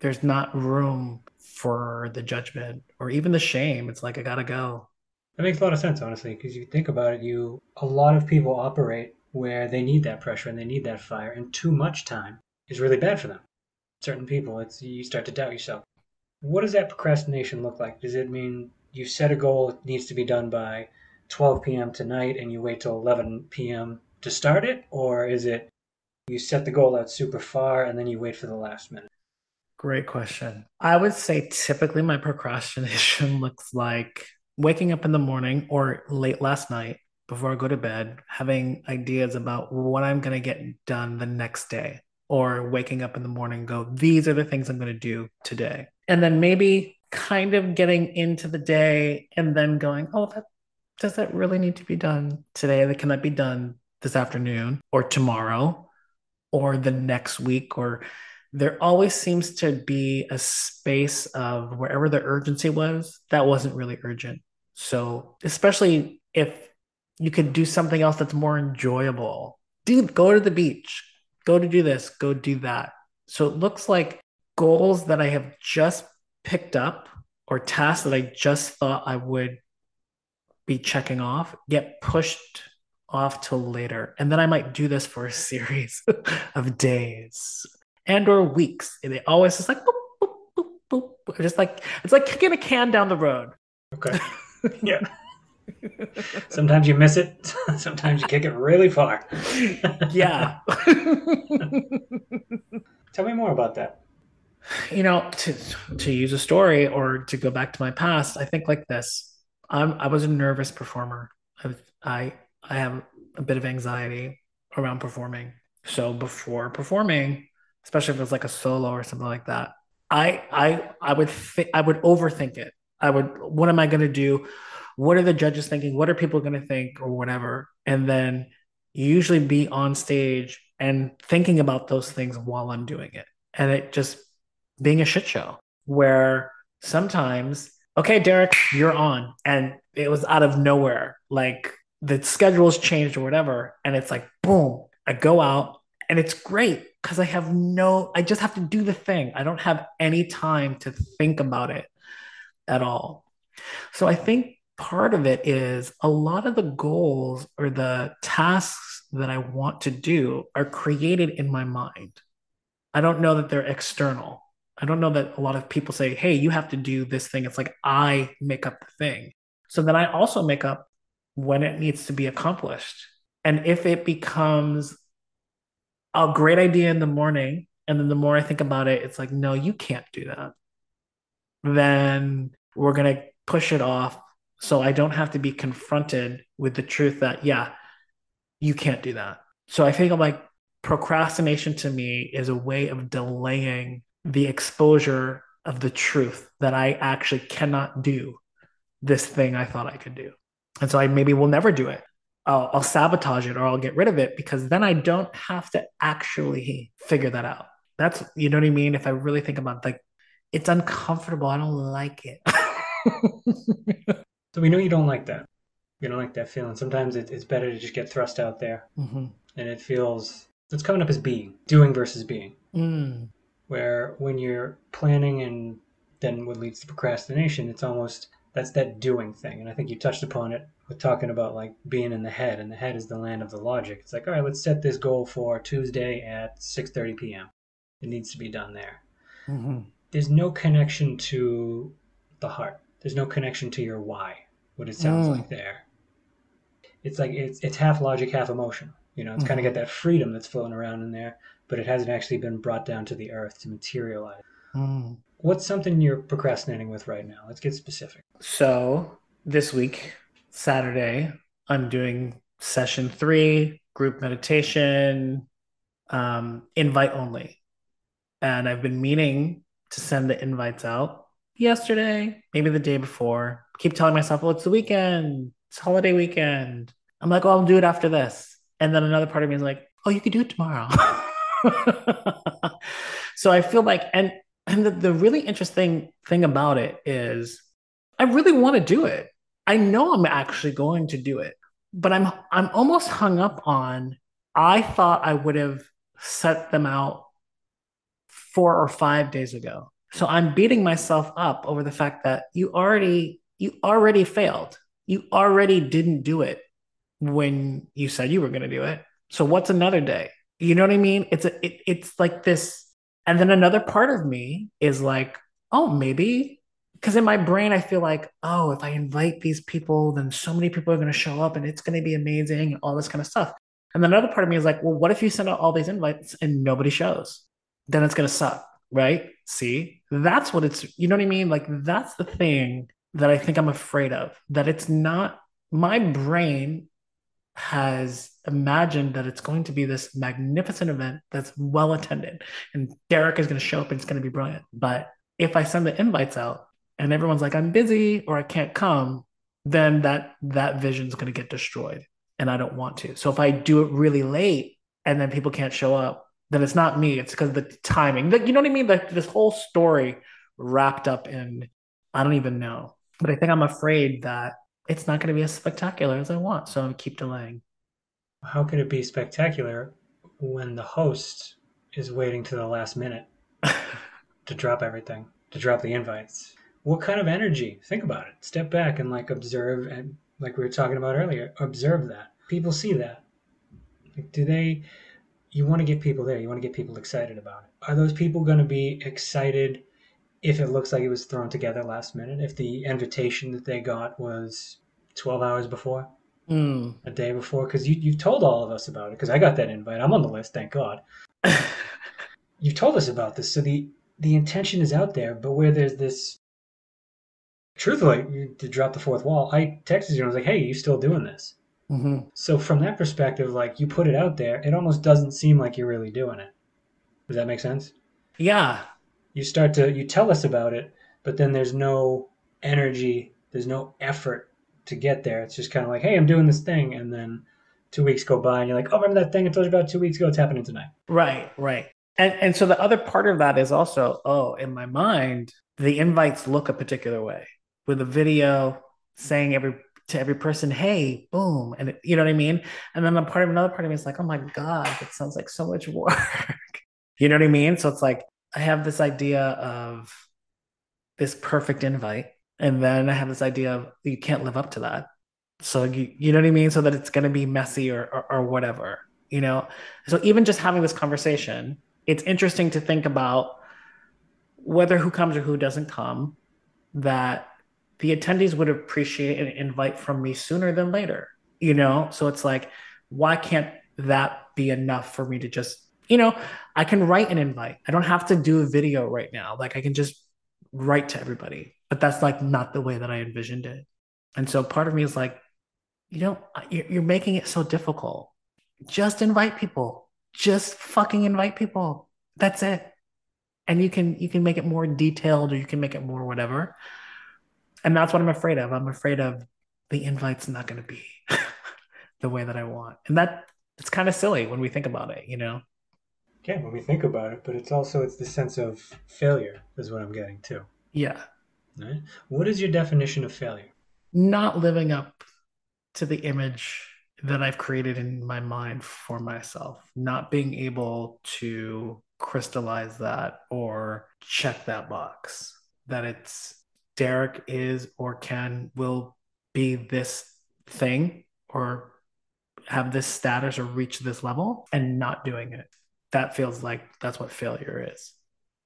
S2: There's not room for the judgment or even the shame. It's like, I got to go.
S1: That makes a lot of sense, honestly, because you think about it, you a lot of people operate where they need that pressure and they need that fire, and too much time is really bad for them. Certain people, it's you start to doubt yourself. What does that procrastination look like? Does it mean you set a goal it needs to be done by 12 p.m. tonight and you wait till 11 p.m. to start it, or is it you set the goal out super far and then you wait for the last minute?
S2: Great question. I would say typically my procrastination [LAUGHS] looks like waking up in the morning or late last night before I go to bed, having ideas about what I'm going to get done the next day, or waking up in the morning go, these are the things I'm going to do today. And then maybe kind of getting into the day and then going, oh, that, does that really need to be done today? Can that be done this afternoon or tomorrow? Or the next week or there always seems to be a space of wherever the urgency was that wasn't really urgent. So especially if you could do something else that's more enjoyable dude go to the beach go to do this go do that. So it looks like goals that I have just picked up or tasks that I just thought I would be checking off get pushed off till later. And then I might do this for a series [LAUGHS] of days and or weeks. And it always is like boop, boop, boop, boop. just like it's like kicking a can down the road.
S1: Okay. [LAUGHS] yeah. Sometimes you miss it. [LAUGHS] Sometimes you kick it really far.
S2: yeah.
S1: Tell me more about that.
S2: You know, to to use a story or to go back to my past, I think like this. I'm I was a nervous performer. I I I have a bit of anxiety around performing. So before performing, especially if it was like a solo or something like that, I I I would think I would overthink it. I would what am I going to do? What are the judges thinking? What are people going to think or whatever? And then usually be on stage and thinking about those things while I'm doing it. And it just being a shit show where sometimes, okay, Derrick, you're on. And it was out of nowhere. Like the schedule's changed or whatever. And it's like, boom, I go out and it's great because I have no, I just have to do the thing. I don't have any time to think about it at all. So I think part of it is a lot of the goals or the tasks that I want to do are created in my mind. I don't know that they're external. I don't know that a lot of people say, hey, you have to do this thing. It's like I make up the thing. So then I also make up when it needs to be accomplished. And if it becomes a great idea in the morning, and then the more I think about it, it's like, no, you can't do that. Then we're going to push it off. So I don't have to be confronted with the truth that, yeah, you can't do that. So I think I'm like procrastination to me is a way of delaying the exposure of the truth that I actually cannot do this thing I thought I could do. And so I maybe will never do it. I'll, I'll sabotage it or I'll get rid of it because then I don't have to actually figure that out. That's, you know what I mean? If I really think about like, it's uncomfortable. I don't like it. [LAUGHS]
S1: so we know you don't like that. You don't like that feeling. Sometimes it, it's better to just get thrust out there. Mm-hmm. And it feels, it's coming up as being, doing versus being. Mm. Where when you're planning and then what leads to procrastination, it's almost that's that doing thing. And I think you touched upon it with talking about like being in the head, and the head is the land of the logic. It's like, all right, let's set this goal for Tuesday at 6:30 p.m. It needs to be done there. Mm-hmm. There's no connection to the heart. There's no connection to your why. What it sounds mm. like there. It's like it's it's half logic, half emotion. You know, it's mm-hmm. kind of got that freedom that's floating around in there, but it hasn't actually been brought down to the earth to materialize. Mm what's something you're procrastinating with right now? Let's get specific.
S2: So this week, Saturday, I'm doing session three, group meditation, um, invite only. And I've been meaning to send the invites out yesterday, maybe the day before. Keep telling myself, well, it's the weekend, it's holiday weekend. I'm like, oh, I'll do it after this. And then another part of me is like, oh, you could do it tomorrow. [LAUGHS] so I feel like, and and the, the really interesting thing about it is I really want to do it. I know I'm actually going to do it, but I'm I'm almost hung up on I thought I would have set them out four or five days ago. So I'm beating myself up over the fact that you already you already failed. You already didn't do it when you said you were going to do it. So what's another day? You know what I mean? It's a it, it's like this and then another part of me is like, oh, maybe because in my brain I feel like, oh, if I invite these people, then so many people are going to show up and it's going to be amazing and all this kind of stuff. And then another part of me is like, well, what if you send out all these invites and nobody shows? Then it's going to suck, right? See, that's what it's, you know what I mean? Like, that's the thing that I think I'm afraid of, that it's not my brain has imagined that it's going to be this magnificent event that's well attended and Derrick is going to show up and it's going to be brilliant. But if I send the invites out and everyone's like, I'm busy or I can't come, then that that vision is going to get destroyed and I don't want to. So if I do it really late and then people can't show up, then it's not me. It's because of the timing. Like, you know what I mean? Like this whole story wrapped up in I don't even know. But I think I'm afraid that it's not going to be as spectacular as I want. So I'm keep delaying.
S1: How could it be spectacular when the host is waiting to the last minute [LAUGHS] to drop everything, to drop the invites. What kind of energy? Think about it. Step back and like observe and like we were talking about earlier, observe that. People see that. Like, do they you want to get people there. You want to get people excited about it. Are those people going to be excited if it looks like it was thrown together last minute? If the invitation that they got was 12 hours before?
S2: Mm.
S1: A day before? Because you, you've told all of us about it. Because I got that invite. I'm on the list, thank God. [LAUGHS] you've told us about this. So the, the intention is out there, but where there's this. Truthfully, to drop the fourth wall, I texted you and I was like, hey, you still doing this?
S2: Mm-hmm.
S1: So from that perspective, like you put it out there, it almost doesn't seem like you're really doing it. Does that make sense?
S2: Yeah.
S1: You start to you tell us about it, but then there's no energy, there's no effort to get there. It's just kind of like, hey, I'm doing this thing, and then two weeks go by, and you're like, oh, remember that thing I told you about two weeks ago? It's happening tonight.
S2: Right, right. And and so the other part of that is also, oh, in my mind, the invites look a particular way with a video saying every to every person, hey, boom, and it, you know what I mean. And then a part of another part of me is like, oh my god, it sounds like so much [LAUGHS] work. you know what I mean? So it's like I have this idea of this perfect invite, and then I have this idea of you can't live up to that. So you you know what I mean? So that it's going to be messy or, or or whatever. You know. So even just having this conversation, it's interesting to think about whether who comes or who doesn't come. That the attendees would appreciate an invite from me sooner than later, you know? So it's like, why can't that be enough for me to just, you know, I can write an invite. I don't have to do a video right now. Like I can just write to everybody, but that's like not the way that I envisioned it. And so part of me is like, you know, you're making it so difficult. Just invite people. Just fucking invite people. That's it. And you can you can make it more detailed or you can make it more whatever and that's what I'm afraid of. I'm afraid of the invite's not going to be [LAUGHS] the way that I want, and that it's kind of silly when we think about it, you know.
S1: Yeah, when we think about it, but it's also it's the sense of failure is what I'm getting to.
S2: Yeah.
S1: Right. What is your definition of failure?
S2: Not living up to the image that I've created in my mind for myself, not being able to crystallize that or check that box that it's Derrick is or can will be this thing or have this status or reach this level and not doing it. That feels like that's what failure is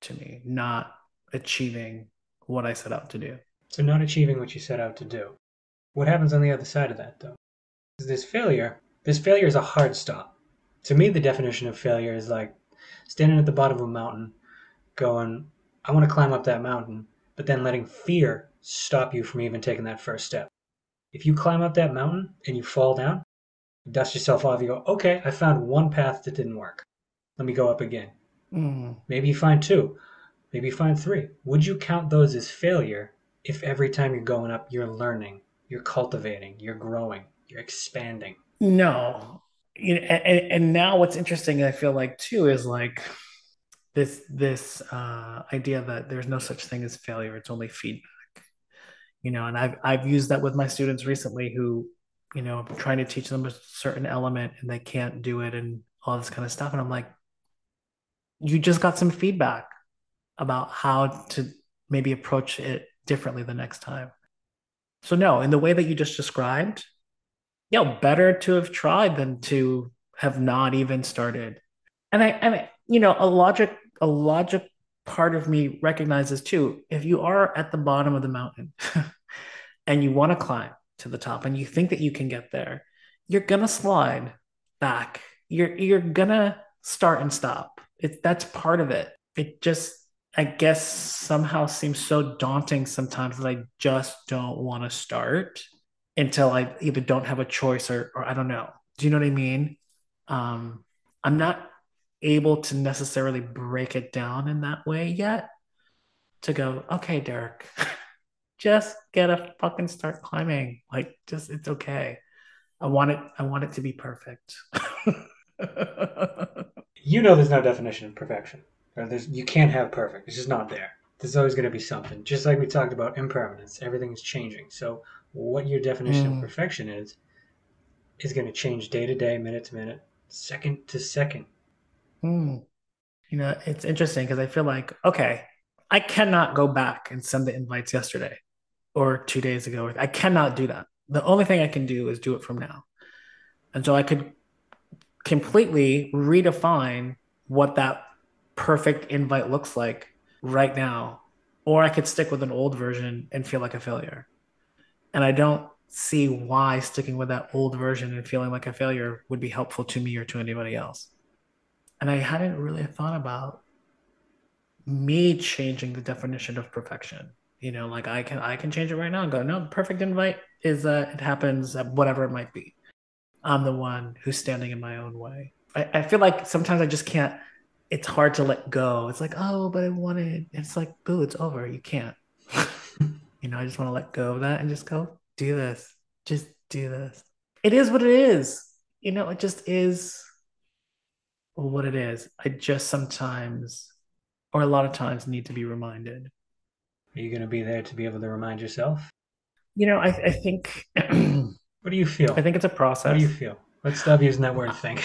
S2: to me, not achieving what I set out to do.
S1: So, not achieving what you set out to do. What happens on the other side of that, though? This failure, this failure is a hard stop. To me, the definition of failure is like standing at the bottom of a mountain, going, I want to climb up that mountain, but then letting fear stop you from even taking that first step. If you climb up that mountain and you fall down, dust yourself off, you go, okay, I found one path that didn't work. Let me go up again.
S2: Mm.
S1: Maybe you find two. Maybe you find three. Would you count those as failure if every time you're going up, you're learning, you're cultivating, you're growing, you're expanding?
S2: No. You know, and, and now what's interesting, I feel like too, is like this this uh, idea that there's no such thing as failure; it's only feedback. You know, and I've I've used that with my students recently who, you know, I'm trying to teach them a certain element and they can't do it and all this kind of stuff, and I'm like, you just got some feedback about how to maybe approach it differently the next time. So no, in the way that you just described, yeah, better to have tried than to have not even started. And I I, you know, a logic a logic part of me recognizes too if you are at the bottom of the mountain [LAUGHS] and you want to climb to the top and you think that you can get there you're gonna slide back you're you're gonna start and stop it that's part of it it just i guess somehow seems so daunting sometimes that i just don't want to start until i either don't have a choice or or i don't know do you know what i mean um i'm not able to necessarily break it down in that way yet to go, okay, Derrick, [LAUGHS] just get a fucking start climbing. Like, just it's okay. I want it. I want it to be perfect. [LAUGHS]
S1: you know, there's no definition of perfection. Or there's you can't have perfect. It's just not there. There's always going to be something. Just like we talked about impermanence, everything is changing. So, what your definition mm. of perfection is, is going to change day to day, minute to minute, second to second.
S2: Mm. You know, it's interesting because I feel like, okay, I cannot go back and send the invites yesterday or two days ago. I cannot do that. The only thing I can do is do it from now. And so I could completely redefine what that perfect invite looks like right now. Or I could stick with an old version and feel like a failure. And I don't see why sticking with that old version and feeling like a failure would be helpful to me or to anybody else. And I hadn't really thought about me changing the definition of perfection. You know, like I can I can change it right now and go, no, perfect invite is uh it happens whatever it might be. I'm the one who's standing in my own way. I, I feel like sometimes I just can't it's hard to let go. It's like, oh, but I wanted it's like, boo, it's over. You can't. [LAUGHS] you know, I just want to let go of that and just go, do this. Just do this. It is what it is. You know, it just is what it is. I just sometimes or a lot of times need to be reminded.
S1: Are you going to be there to be able to remind yourself?
S2: You know, I, I think. [CLEARS THROAT]
S1: what do you feel?
S2: I think it's a process.
S1: What do you feel? Let's stop using that word think.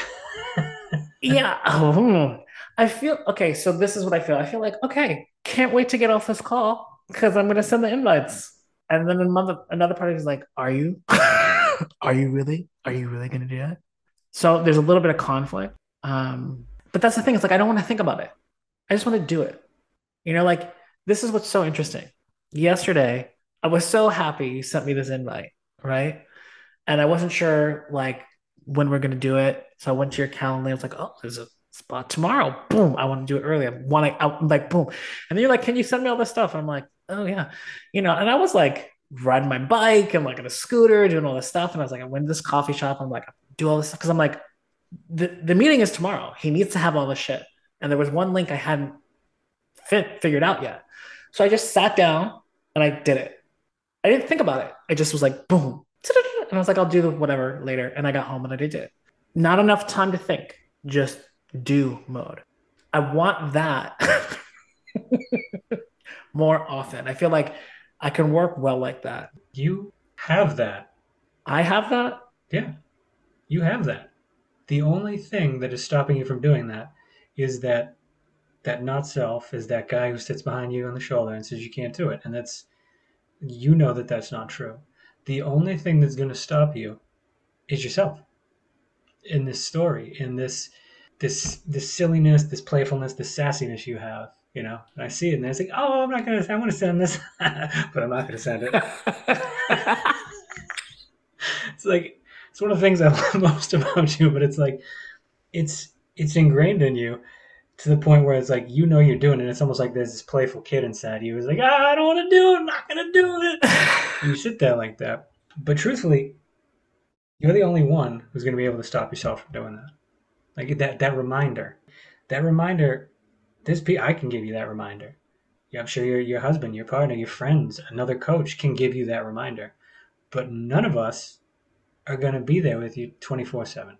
S1: [LAUGHS]
S2: yeah. Oh, I feel okay. So this is what I feel. I feel like okay, can't wait to get off this call because I'm going to send the invites. And then another another party is like, "Are you? [LAUGHS] Are you really? Are you really going to do that?" So there's a little bit of conflict. Um, but that's the thing. It's like I don't want to think about it. I just want to do it. You know, like this is what's so interesting. Yesterday, I was so happy you sent me this invite, right? And I wasn't sure like when we're gonna do it. So I went to your calendar. I was like, oh, there's a spot tomorrow. Boom. I want to do it early. I want to out like boom. And then you're like, can you send me all this stuff? I'm like, oh yeah. You know, and I was like riding my bike and like on a scooter, doing all this stuff. And I was like, I went to this coffee shop. I'm like, do all this stuff. Cause I'm like, the, the meeting is tomorrow. He needs to have all this shit and there was one link I hadn't fit figured out yet. So I just sat down and I did it. I didn't think about it. I just was like, boom. And I was like, I'll do the whatever later. And I got home and I did it. Not enough time to think, just do mode. I want that [LAUGHS] more often. I feel like I can work well like that.
S1: You have that.
S2: I have that?
S1: Yeah. You have that. The only thing that is stopping you from doing that is that that not self is that guy who sits behind you on the shoulder and says you can't do it and that's you know that that's not true the only thing that's going to stop you is yourself in this story in this this this silliness this playfulness this sassiness you have you know? And i see it and i think oh i'm not going to i want to send this [LAUGHS] but i'm not going to send it. [LAUGHS] It's like it's one of the things i love [LAUGHS] most about you but it's like it's it's ingrained in you to the point where it's like you know you're doing it. It's almost like there's this playful kid inside you who's like, ah, I don't want to do it. I'm not gonna do it. [SIGHS] you sit there like that, but truthfully, you're the only one who's gonna be able to stop yourself from doing that. Like that that reminder, that reminder. This I can give you that reminder. I'm sure your your husband, your partner, your friends, another coach can give you that reminder, but none of us are gonna be there with you 24 seven.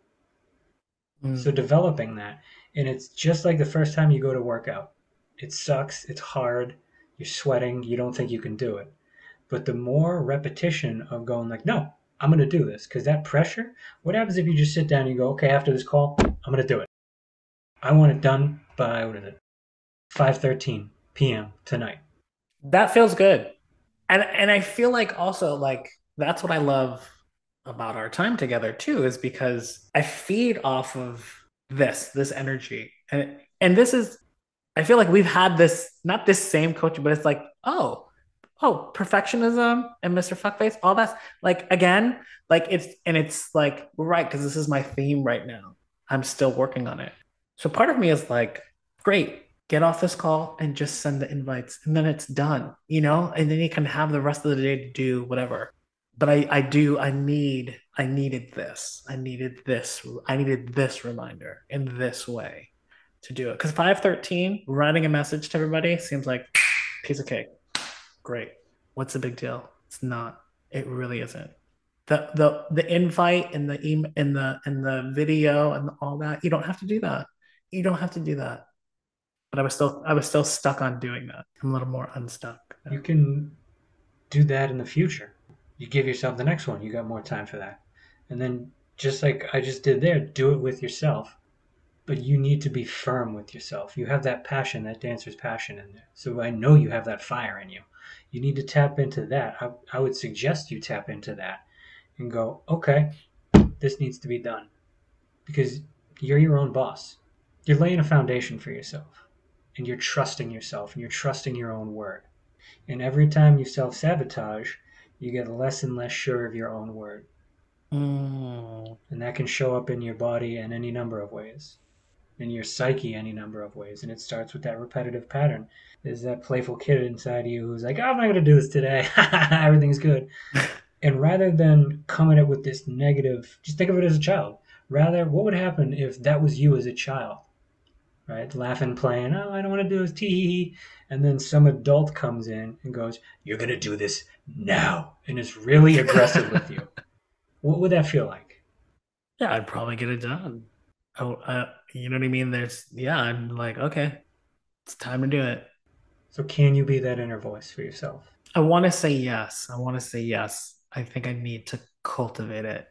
S1: Mm. So developing that, and it's just like the first time you go to work out. It sucks. It's hard. You're sweating. You don't think you can do it. But the more repetition of going like, no, I'm going to do this because that pressure. What happens if you just sit down and you go, okay, after this call, I'm going to do it. I want it done by what is it, 5:13 p.m. tonight.
S2: That feels good, and and I feel like also like that's what I love about our time together too is because I feed off of this, this energy. And and this is I feel like we've had this not this same coaching, but it's like, oh, oh, perfectionism and Mr. Fuckface, all that's like again, like it's and it's like right, because this is my theme right now. I'm still working on it. So part of me is like, great, get off this call and just send the invites and then it's done, you know, and then you can have the rest of the day to do whatever but I, I do I need I needed this. I needed this. I needed this reminder in this way to do it. Because 513, writing a message to everybody seems like piece of cake. Great. What's the big deal? It's not. It really isn't. The the the invite and the email and the and the video and all that, you don't have to do that. You don't have to do that. But I was still I was still stuck on doing that. I'm a little more unstuck.
S1: You can do that in the future you give yourself the next one. You got more time for that. And then just like I just did there, do it with yourself. but you need to be firm with yourself. You have that passion, that dancer's passion in there. So I know you have that fire in you. You need to tap into that. I, I would suggest you tap into that and go, okay, this needs to be done because you're your own boss. You're laying a foundation for yourself and you're trusting yourself and you're trusting your own word. And every time you self sabotage, you get less and less sure of your own word.
S2: Mm.
S1: And that can show up in your body in any number of ways in your psyche any number of ways. And it starts with that repetitive pattern. There's that playful kid inside you who's like, oh, I'm not going to do this today. [LAUGHS] Everything's good. [LAUGHS] and rather than coming at it with this negative, just think of it as a child. Rather, what would happen if that was you as a child? Right? Laughing, playing, oh, I don't want to do this, tee And then some adult comes in and goes, You're going to do this now. And is really aggressive with you. [LAUGHS] What would that feel like?
S2: Yeah, I'd probably get it done. Oh, uh, you know what I mean? There's, yeah, I'm like, okay, it's time to do it.
S1: So, can you be that inner voice for yourself?
S2: I want to say yes. I want to say yes. I think I need to cultivate it.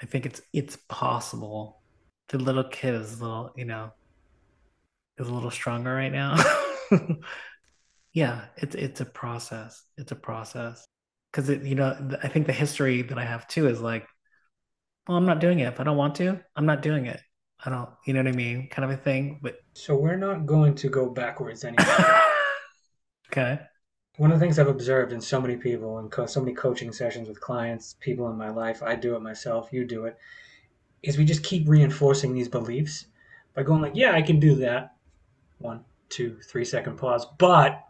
S2: I think it's it's possible. The little kid is a little, you know, is a little stronger right now. [LAUGHS] yeah, it's it's a process. It's a process because it, you know, I think the history that I have too is like, well, I'm not doing it. If I don't want to, I'm not doing it. I don't, you know what I mean, kind of a thing. But
S1: so we're not going to go backwards anymore. [LAUGHS]
S2: okay.
S1: One of the things I've observed in so many people and co- so many coaching sessions with clients, people in my life, I do it myself, you do it, is we just keep reinforcing these beliefs by going like, yeah, I can do that. One, two, three second pause, but,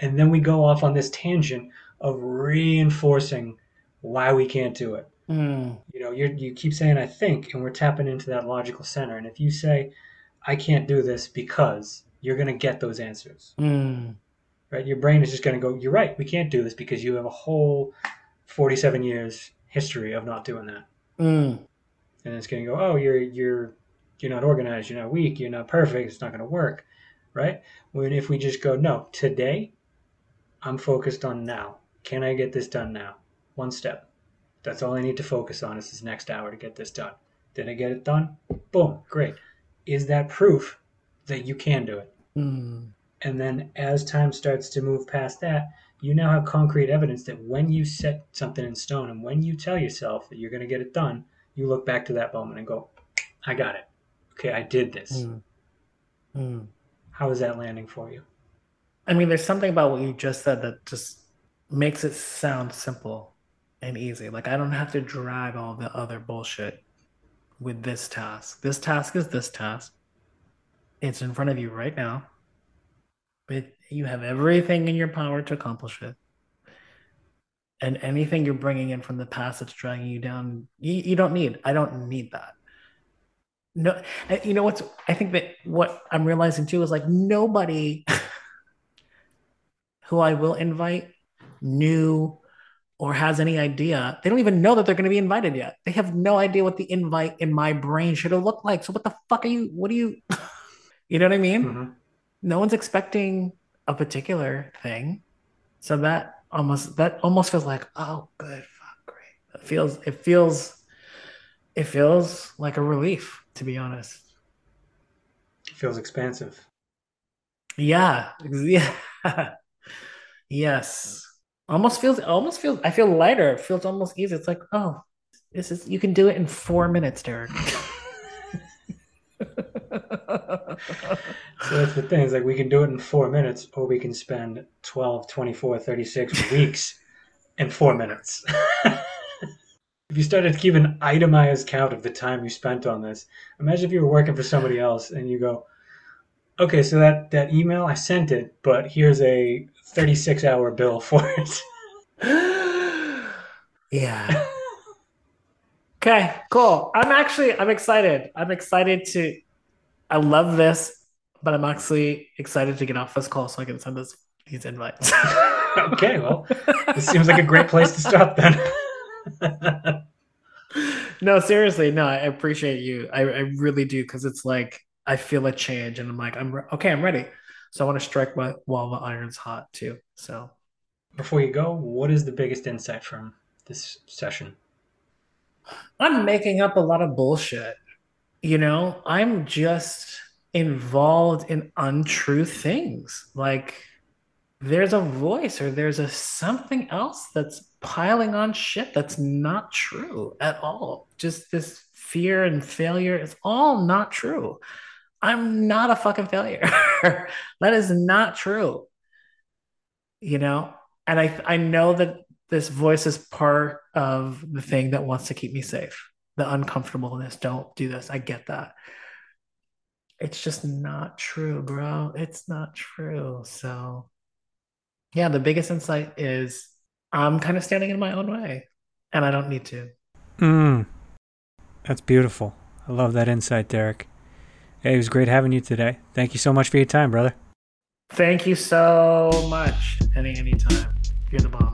S1: and then we go off on this tangent of reinforcing why we can't do it.
S2: Mm.
S1: You know, you you keep saying I think, and we're tapping into that logical center. And if you say, I can't do this because, you're going to get those answers.
S2: Mm.
S1: Right? Your brain is just going to go, you're right, we can't do this because you have a whole 47 years history of not doing that.
S2: Mm.
S1: And it's going to go, oh, you're you're you're not organized, you're not weak, you're not perfect, it's not going to work, right? When if we just go, no, today, I'm focused on now. Can I get this done now? One step that's all I need to focus on is this next hour to get this done. Did I get it done? Boom, great. Is that proof that you can do it?
S2: Mm.
S1: And then as time starts to move past that, you now have concrete evidence that when you set something in stone and when you tell yourself that you're going to get it done, you look back to that moment and go, I got it. Okay, I did this.
S2: Mm. Mm.
S1: How is that landing for you?
S2: I mean, there's something about what you just said that just makes it sound simple and easy. Like I don't have to drag all the other bullshit with this task. This task is this task. It's in front of you right now. But you have everything in your power to accomplish it. And anything you're bringing in from the past that's dragging you down, you, you don't need. I don't need that. No, you know what's? I think that what I'm realizing too is like nobody who I will invite knew or has any idea. They don't even know that they're going to be invited yet. They have no idea what the invite in my brain should have looked like. So what the fuck are you? What do you? [LAUGHS] you know what I mean?
S1: Mm-hmm.
S2: No one's expecting a particular thing, so that almost that almost feels like oh good fuck great. It feels it feels it feels like a relief to be honest.
S1: It feels expansive.
S2: Yeah. [LAUGHS] Yeah. Yes almost feels almost feels I feel lighter. It feels almost easy. It's like, oh, this is you can do it in four minutes, Derrick. [LAUGHS]
S1: so that's the thing. It's like we can do it in four minutes, or we can spend 12, 24, 36 [LAUGHS] weeks in four minutes. [LAUGHS] if you started to keep an itemized count of the time you spent on this, imagine if you were working for somebody else and you go, okay, so that, that email, I sent it, but here's a 36 hour bill for it. [GASPS]
S2: yeah. [LAUGHS] okay, cool. I'm actually I'm excited. I'm excited to I love this, but I'm actually excited to get off this call so I can send this these invites. [LAUGHS]
S1: okay, well, this seems like a great place to stop then. [LAUGHS]
S2: no, seriously, no, I appreciate you. I, I really do because it's like I feel a change, and I'm like, I'm re- okay, I'm ready. So I want to strike my, while the iron's hot too. So
S1: before you go, what is the biggest insight from this session?
S2: I'm making up a lot of bullshit. you know, I'm just involved in untrue things. Like there's a voice or there's a something else that's piling on shit that's not true at all. Just this fear and failure is all not true. I'm not a fucking failure. [LAUGHS] that is not true. You know, and I I know that this voice is part of the thing that wants to keep me safe. The uncomfortableness, don't do this. I get that. It's just not true, bro. It's not true. So, yeah, the biggest insight is I'm kind of standing in my own way and I don't need to.
S1: Mm. That's beautiful. I love that insight, Derrick. Hey, it was great having you today. Thank you so much for your time, brother.
S2: Thank you so much. Any anytime. You're the bomb.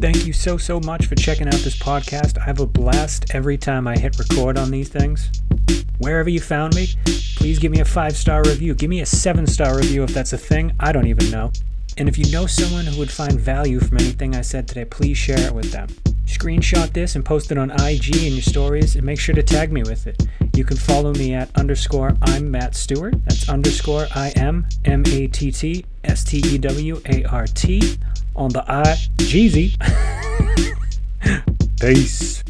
S1: Thank you so so much for checking out this podcast. I have a blast every time I hit record on these things. Wherever you found me, please give me a five star review. Give me a seven star review if that's a thing. I don't even know. And if you know someone who would find value from anything I said today, please share it with them. Screenshot this and post it on IG in your stories and make sure to tag me with it. You can follow me at underscore I'm Matt Stewart. That's underscore I M M A T T S T E W A R T on the I Jeezy. [LAUGHS] Peace.